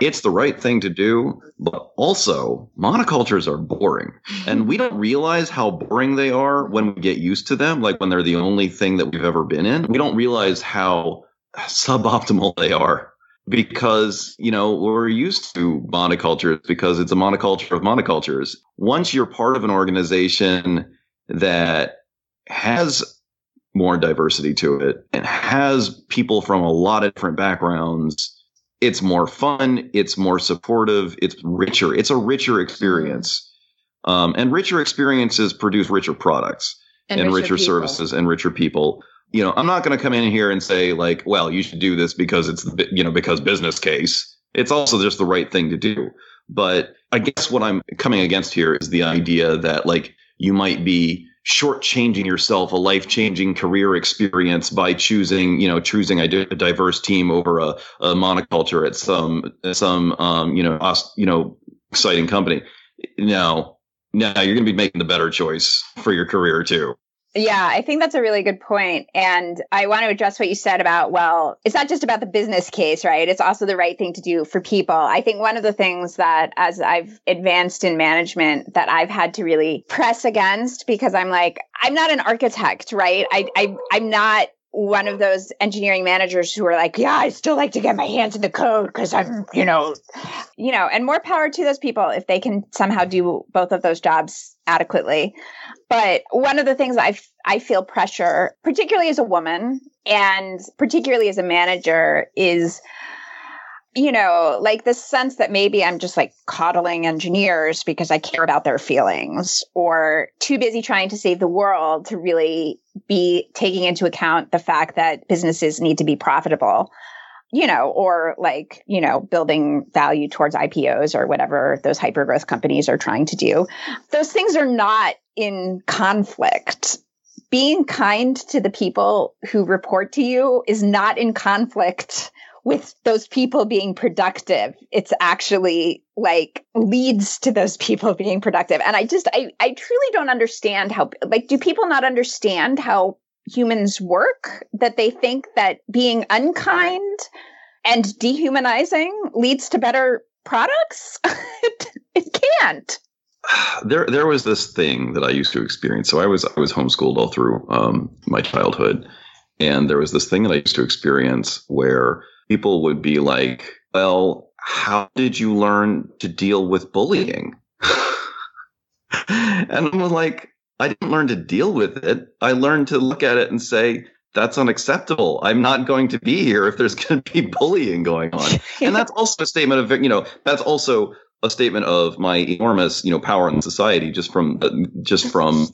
it's the right thing to do, but also monocultures are boring. And we don't realize how boring they are when we get used to them, like when they're the only thing that we've ever been in. We don't realize how suboptimal they are because, you know, we're used to monocultures because it's a monoculture of monocultures. Once you're part of an organization that has more diversity to it and has people from a lot of different backgrounds it's more fun, it's more supportive, it's richer. It's a richer experience. Um, and richer experiences produce richer products and, and richer, richer services and richer people. You know, I'm not going to come in here and say like, well, you should do this because it's you know because business case. It's also just the right thing to do. But I guess what I'm coming against here is the idea that like you might be shortchanging yourself a life changing career experience by choosing, you know, choosing a, diverse team over a, a monoculture at some, some, um, you know, you know, exciting company. No, no, you're going to be making the better choice for your career too. Yeah, I think that's a really good point. And I want to address what you said about, well, it's not just about the business case, right? It's also the right thing to do for people. I think one of the things that as I've advanced in management that I've had to really press against because I'm like, I'm not an architect, right? I, I I'm not one of those engineering managers who are like, yeah, I still like to get my hands in the code because I'm, you know, you know, and more power to those people if they can somehow do both of those jobs adequately. But one of the things I I feel pressure, particularly as a woman and particularly as a manager, is you know, like the sense that maybe I'm just like coddling engineers because I care about their feelings or too busy trying to save the world to really be taking into account the fact that businesses need to be profitable, you know, or like, you know, building value towards IPOs or whatever those hypergrowth companies are trying to do. Those things are not in conflict being kind to the people who report to you is not in conflict with those people being productive it's actually like leads to those people being productive. And i just i i truly don't understand how like do people not understand how humans work? That they think that being unkind and dehumanizing leads to better products? It, it can't. There there was this thing that I used to experience. So I was I was homeschooled all through um, my childhood, and there was this thing that I used to experience where people would be like, well, how did you learn to deal with bullying? and I'm like, I didn't learn to deal with it. I learned to look at it and say, that's unacceptable. I'm not going to be here if there's going to be bullying going on. and that's also a statement of, you know, that's also a statement of my enormous, you know, power in society just from uh, just from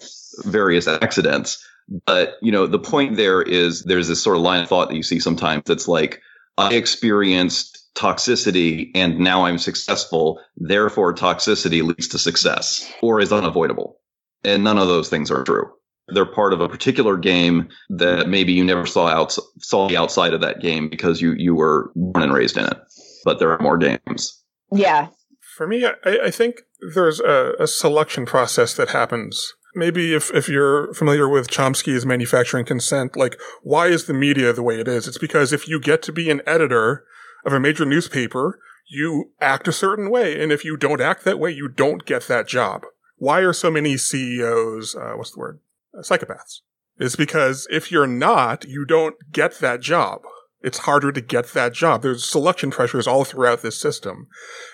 various accidents. But, you know, the point there is there's this sort of line of thought that you see sometimes that's like, I experienced toxicity and now I'm successful. Therefore, toxicity leads to success or is unavoidable. And none of those things are true. They're part of a particular game that maybe you never saw out, saw the outside of that game because you, you were born and raised in it. But there are more games. Yeah. For me, I, I think there's a, a selection process that happens maybe if, if you're familiar with Chomsky's manufacturing consent, like why is the media the way it is? It's because if you get to be an editor of a major newspaper, you act a certain way. And if you don't act that way, you don't get that job. Why are so many CEOs, uh, what's the word? Uh, psychopaths. It's because if you're not, you don't get that job. It's harder to get that job. There's selection pressures all throughout this system.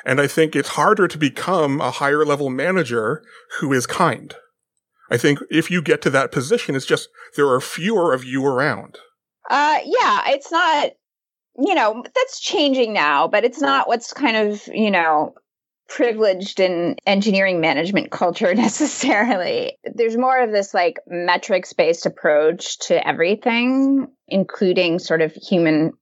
And I think it's harder to become a higher level manager who is kind. I think if you get to that position, it's just there are fewer of you around. Uh, yeah, it's not, you know, that's changing now, but it's not what's kind of, you know, privileged in engineering management culture necessarily. There's more of this like metrics based approach to everything, including sort of human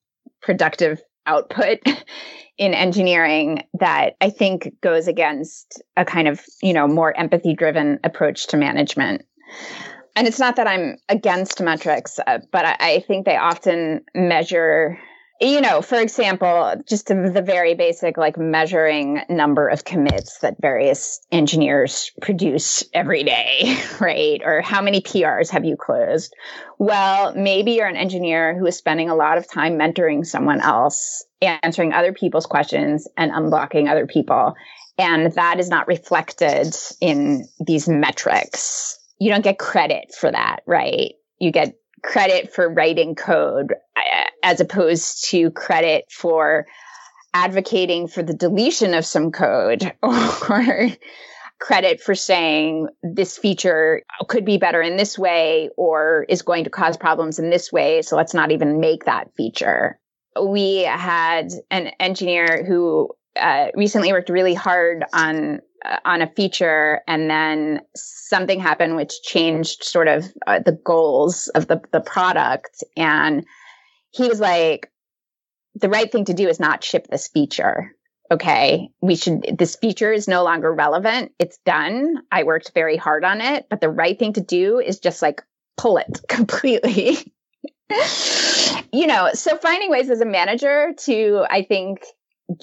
productive output in engineering that I think goes against a kind of, you know, more empathy driven approach to management. And it's not that I'm against metrics, uh, but I, I think they often measure you know, for example, just the very basic like measuring number of commits that various engineers produce every day, right? Or how many PRs have you closed? Well, maybe you're an engineer who is spending a lot of time mentoring someone else, answering other people's questions and unblocking other people. And that is not reflected in these metrics. You don't get credit for that, right? You get credit for writing code as opposed to credit for advocating for the deletion of some code or credit for saying this feature could be better in this way or is going to cause problems in this way. So let's not even make that feature. We had an engineer who uh, recently worked really hard on uh, on a feature and then something happened which changed sort of uh, the goals of the, the product and he was like the right thing to do is not ship this feature okay? We should this feature is no longer relevant. It's done. I worked very hard on it but the right thing to do is just like pull it completely. You know so finding ways as a manager to i think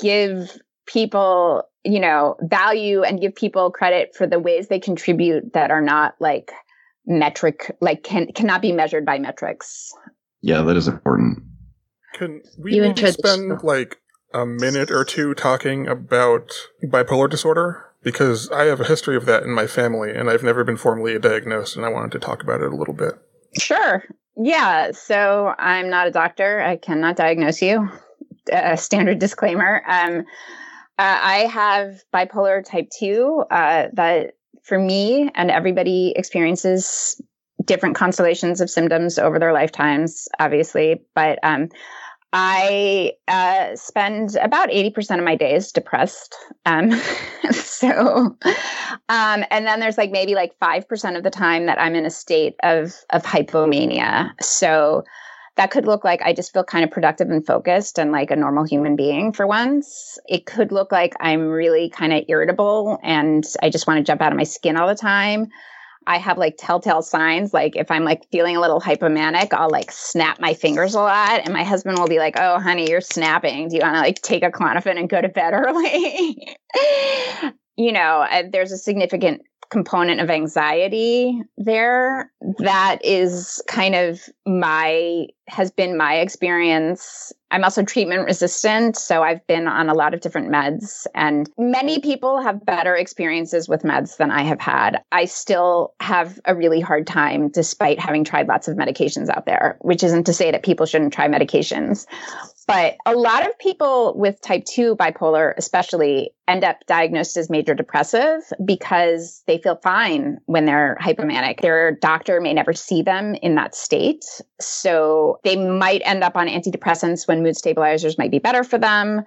give people you know, value and give people credit for the ways they contribute that are not like metric, like can cannot be measured by metrics. Yeah, that is important. Can we you spend like a minute or two talking about bipolar disorder? Because I have a history of that in my family and I've never been formally diagnosed and I wanted to talk about it a little bit. Sure. Yeah. So I'm not a doctor. I cannot diagnose you. A standard disclaimer. Um, uh, I have bipolar type 2 uh, that for me and everybody experiences different constellations of symptoms over their lifetimes, obviously. But um, I uh, spend about 80% of my days depressed. Um, so, um, and then there's like maybe like 5% of the time that I'm in a state of, of hypomania. So that could look like I just feel kind of productive and focused and like a normal human being for once. It could look like I'm really kind of irritable and I just want to jump out of my skin all the time. I have like telltale signs. Like if I'm like feeling a little hypomanic, I'll like snap my fingers a lot. And my husband will be like, Oh, honey, you're snapping. Do you want to like take a Klonopin and go to bed early? you know, uh, there's a significant component of anxiety there. That is kind of my has been my experience. I'm also treatment resistant so i've been on a lot of different meds and many people have better experiences with meds than i have had. I still have a really hard time despite having tried lots of medications out there which isn't to say that people shouldn't try medications but a lot of people with type 2 bipolar, especially, end up diagnosed as major depressive because they feel fine when they're hypomanic. Their doctor may never see them in that state. So they might end up on antidepressants when mood stabilizers might be better for them.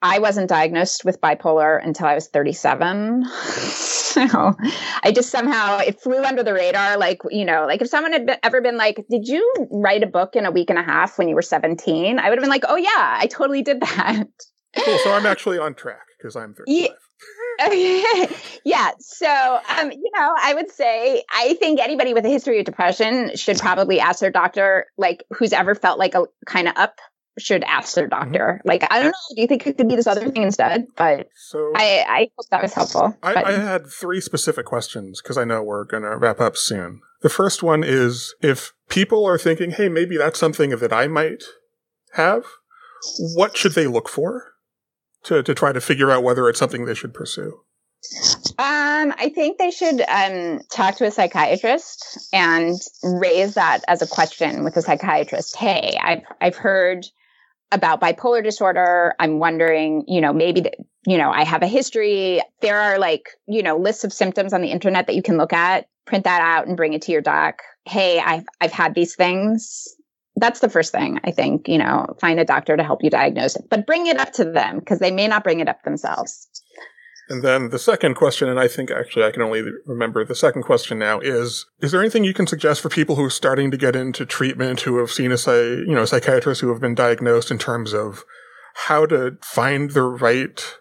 I wasn't diagnosed with bipolar until I was 37. so I just somehow, it flew under the radar. Like, you know, like if someone had been, ever been like, Did you write a book in a week and a half when you were 17? I would have been like, Oh, yeah, I totally did that. Cool. So I'm actually on track because I'm 35. Yeah. yeah. So, um, you know, I would say I think anybody with a history of depression should probably ask their doctor, like, who's ever felt like a kind of up should ask their mm-hmm. doctor. Like, I don't know. Do you think it could be this other thing instead? But so I, I hope that was helpful. I, I had three specific questions because I know we're going to wrap up soon. The first one is if people are thinking, hey, maybe that's something that I might have, what should they look for to, to try to figure out whether it's something they should pursue? Um, I think they should um, talk to a psychiatrist and raise that as a question with a psychiatrist. Hey, I've I've heard about bipolar disorder. I'm wondering, you know, maybe, you know, I have a history. There are like, you know, lists of symptoms on the internet that you can look at, print that out and bring it to your doc. Hey, I've, I've had these things. That's the first thing I think, you know, find a doctor to help you diagnose it, but bring it up to them because they may not bring it up themselves. And then the second question, and I think actually I can only remember the second question now is, is there anything you can suggest for people who are starting to get into treatment, who have seen a, you know, psychiatrist who have been diagnosed in terms of how to find the right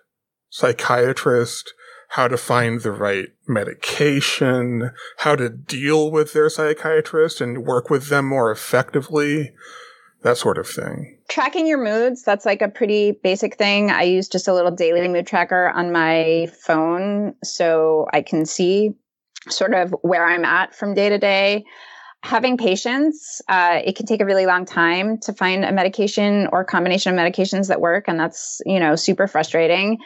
psychiatrist, how to find the right medication, how to deal with their psychiatrist and work with them more effectively? that sort of thing. Tracking your moods, that's like a pretty basic thing. I use just a little daily mood tracker on my phone so I can see sort of where I'm at from day to day. Having patience, uh, it can take a really long time to find a medication or combination of medications that work, and that's you know super frustrating.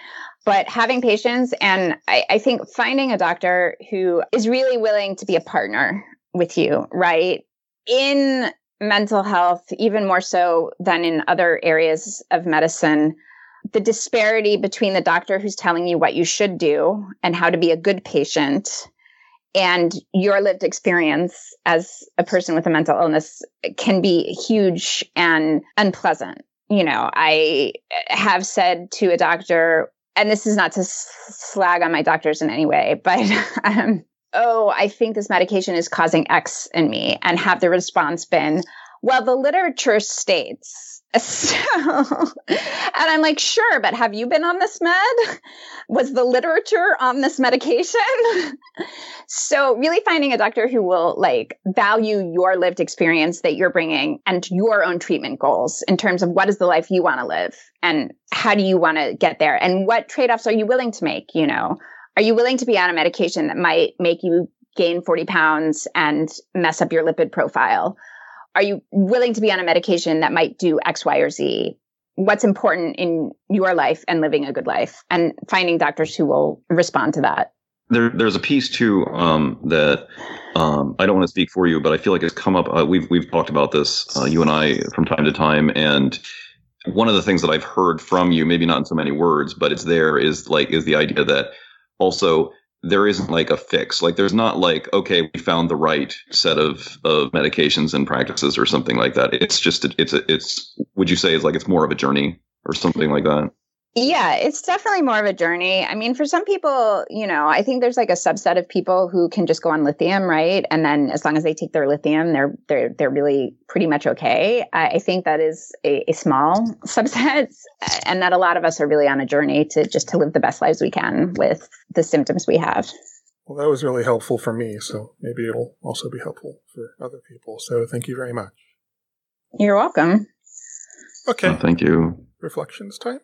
But having patience, and I, I think finding a doctor who is really willing to be a partner with you, right? In mental health, even more so than in other areas of medicine, the disparity between the doctor who's telling you what you should do and how to be a good patient and your lived experience as a person with a mental illness can be huge and unpleasant. You know, I have said to a doctor, and this is not to slag on my doctors in any way, but um, oh, I think this medication is causing X in me, and have the response been, well, the literature states. So, and I'm like, sure, but have you been on this med? Was the literature on this medication? so, really finding a doctor who will like value your lived experience that you're bringing and your own treatment goals in terms of what is the life you want to live and how do you want to get there and what trade offs are you willing to make? You know, are you willing to be on a medication that might make you gain 40 pounds and mess up your lipid profile? Are you willing to be on a medication that might do X, Y, or Z? What's important in your life and living a good life and finding doctors who will respond to that? There, there's a piece too um, that um, I don't want to speak for you, but I feel like it's come up. Uh, we've we've talked about this, uh, you and I, from time to time, and one of the things that I've heard from you, maybe not in so many words, but it's there, is like is the idea that also there isn't like a fix. Like there's not like, okay, we found the right set of, of medications and practices or something like that. It's just, it's, a, it's, would you say it's like, it's more of a journey or something like that? Yeah, it's definitely more of a journey. I mean, for some people, you know, I think there's like a subset of people who can just go on lithium, right? And then as long as they take their lithium, they're they're they're really pretty much okay. I, think that is a, a small subset, and that a lot of us are really on a journey to just to live the best lives we can with the symptoms we have. Well, that was really helpful for me, so maybe it'll also be helpful for other people. So thank you very much. You're welcome. Okay. Oh, thank you. Reflections time.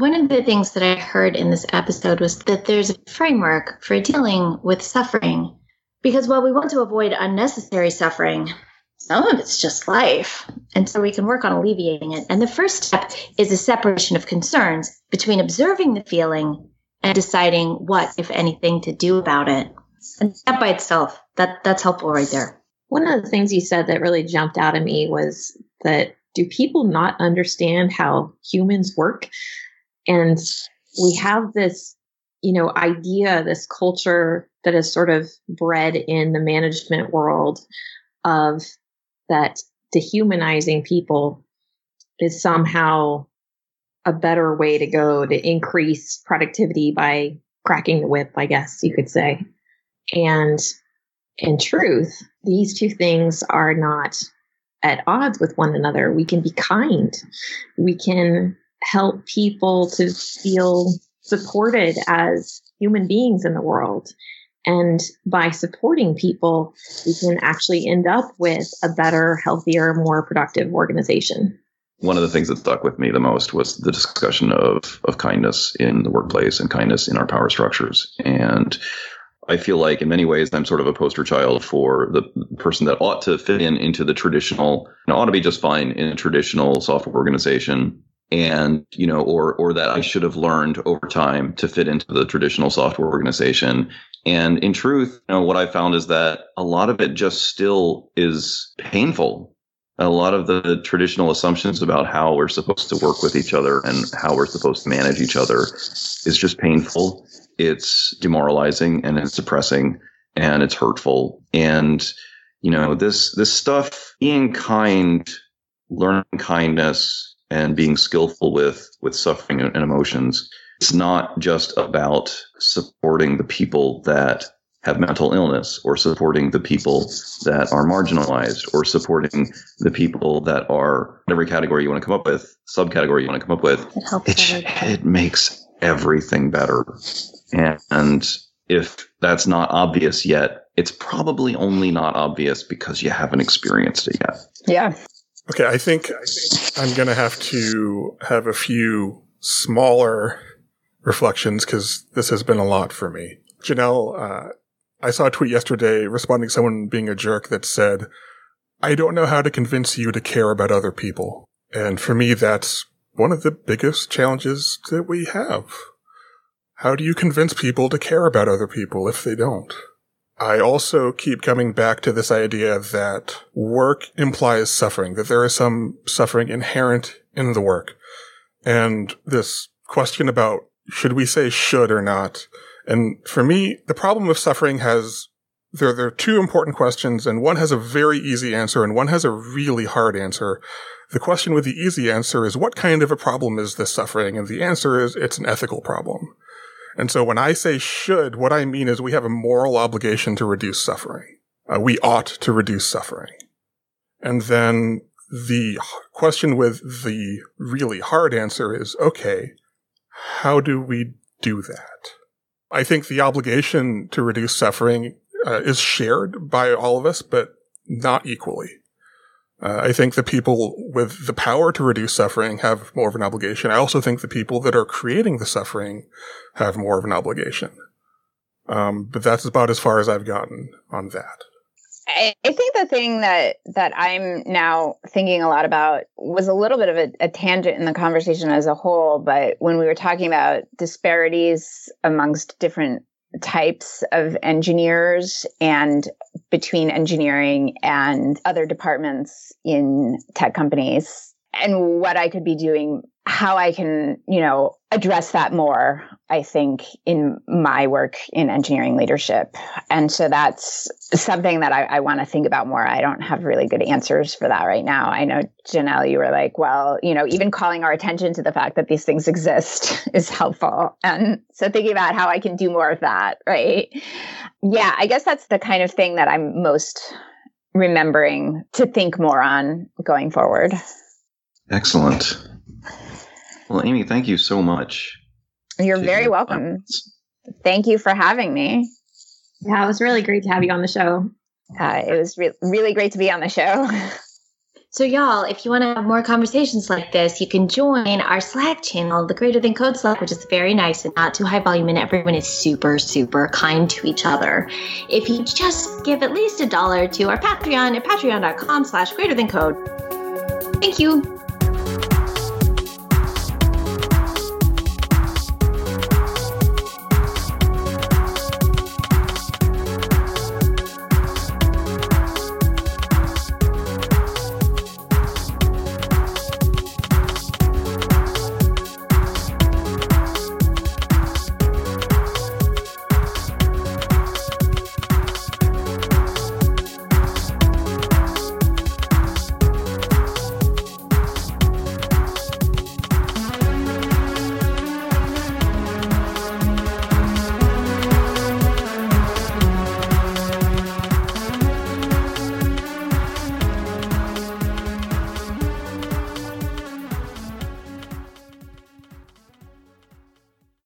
One of the things that I heard in this episode was that there's a framework for dealing with suffering. Because while we want to avoid unnecessary suffering, some of it's just life. And so we can work on alleviating it. And the first step is a separation of concerns between observing the feeling and deciding what, if anything, to do about it. And that by itself, that, that's helpful right there. One of the things you said that really jumped out at me was that do people not understand how humans work? And we have this, you know, idea, this culture that is sort of bred in the management world of that dehumanizing people is somehow a better way to go to increase productivity by cracking the whip, I guess you could say. And in truth, these two things are not at odds with one another. We can be kind. We can help people to feel supported as human beings in the world. And by supporting people, we can actually end up with a better, healthier, more productive organization. One of the things that stuck with me the most was the discussion of, of kindness in the workplace and kindness in our power structures. And I feel like in many ways I'm sort of a poster child for the person that ought to fit in into the traditional, and ought to be just fine in a traditional software organization and you know or or that I should have learned over time to fit into the traditional software organization. And in truth you know what I found is that a lot of it just still is painful. A lot of the traditional assumptions about how we're supposed to work with each other and how we're supposed to manage each other is just painful. It's demoralizing and it's depressing and it's hurtful. And you know this this stuff being kind learning kindness and being skillful with with suffering and emotions. It's not just about supporting the people that have mental illness or supporting the people that are marginalized or supporting the people that are whatever category you want to come up with, subcategory you want to come up with. It helps. It, it makes everything better. And, and if that's not obvious yet, it's probably only not obvious because you haven't experienced it yet. Yeah. Okay, I think I'm going to have to have a few smaller reflections because this has been a lot for me. Janelle, uh, I saw a tweet yesterday responding to someone being a jerk that said, I don't know how to convince you to care about other people. And for me, that's one of the biggest challenges that we have. How do you convince people to care about other people if they don't? I also keep coming back to this idea that work implies suffering, that there is some suffering inherent in the work. And this question about should we say should or not? And for me, the problem of suffering has there, there are two important questions, and one has a very easy answer and one has a really hard answer. The question with the easy answer is what kind of a problem is this suffering? And the answer is it's an ethical problem. And so when I say should, what I mean is we have a moral obligation to reduce suffering. Uh, we ought to reduce suffering. And then the question with the really hard answer is, okay, how do we do that? I think the obligation to reduce suffering uh, is shared by all of us, but not equally. Uh, I think the people with the power to reduce suffering have more of an obligation. I also think the people that are creating the suffering have more of an obligation. Um, but that's about as far as I've gotten on that. I, think the thing that that I'm now thinking a lot about was a little bit of a, a tangent in the conversation as a whole, but when we were talking about disparities amongst different types of engineers and between engineering and other departments in tech companies. And what I could be doing how I can, you know, address that more, I think, in my work in engineering leadership. And so that's something that I, I want to think about more. I don't have really good answers for that right now. I know, Janelle, you were like, well, you know, even calling our attention to the fact that these things exist is helpful. And so thinking about how I can do more of that, right? Yeah, I guess that's the kind of thing that I'm most remembering to think more on going forward. Excellent. Well, Amy, thank you so much. You're very welcome. Thank you for having me. Yeah, it was really great to have you on the show. Uh, it was re- really great to be on the show. So, y'all, if you want to have more conversations like this, you can join our Slack channel, the Greater Than Code Slack, which is very nice and not too high volume, and everyone is super, super kind to each other. If you just give at least a dollar to our Patreon at patreon.com slash greater than code. Thank you.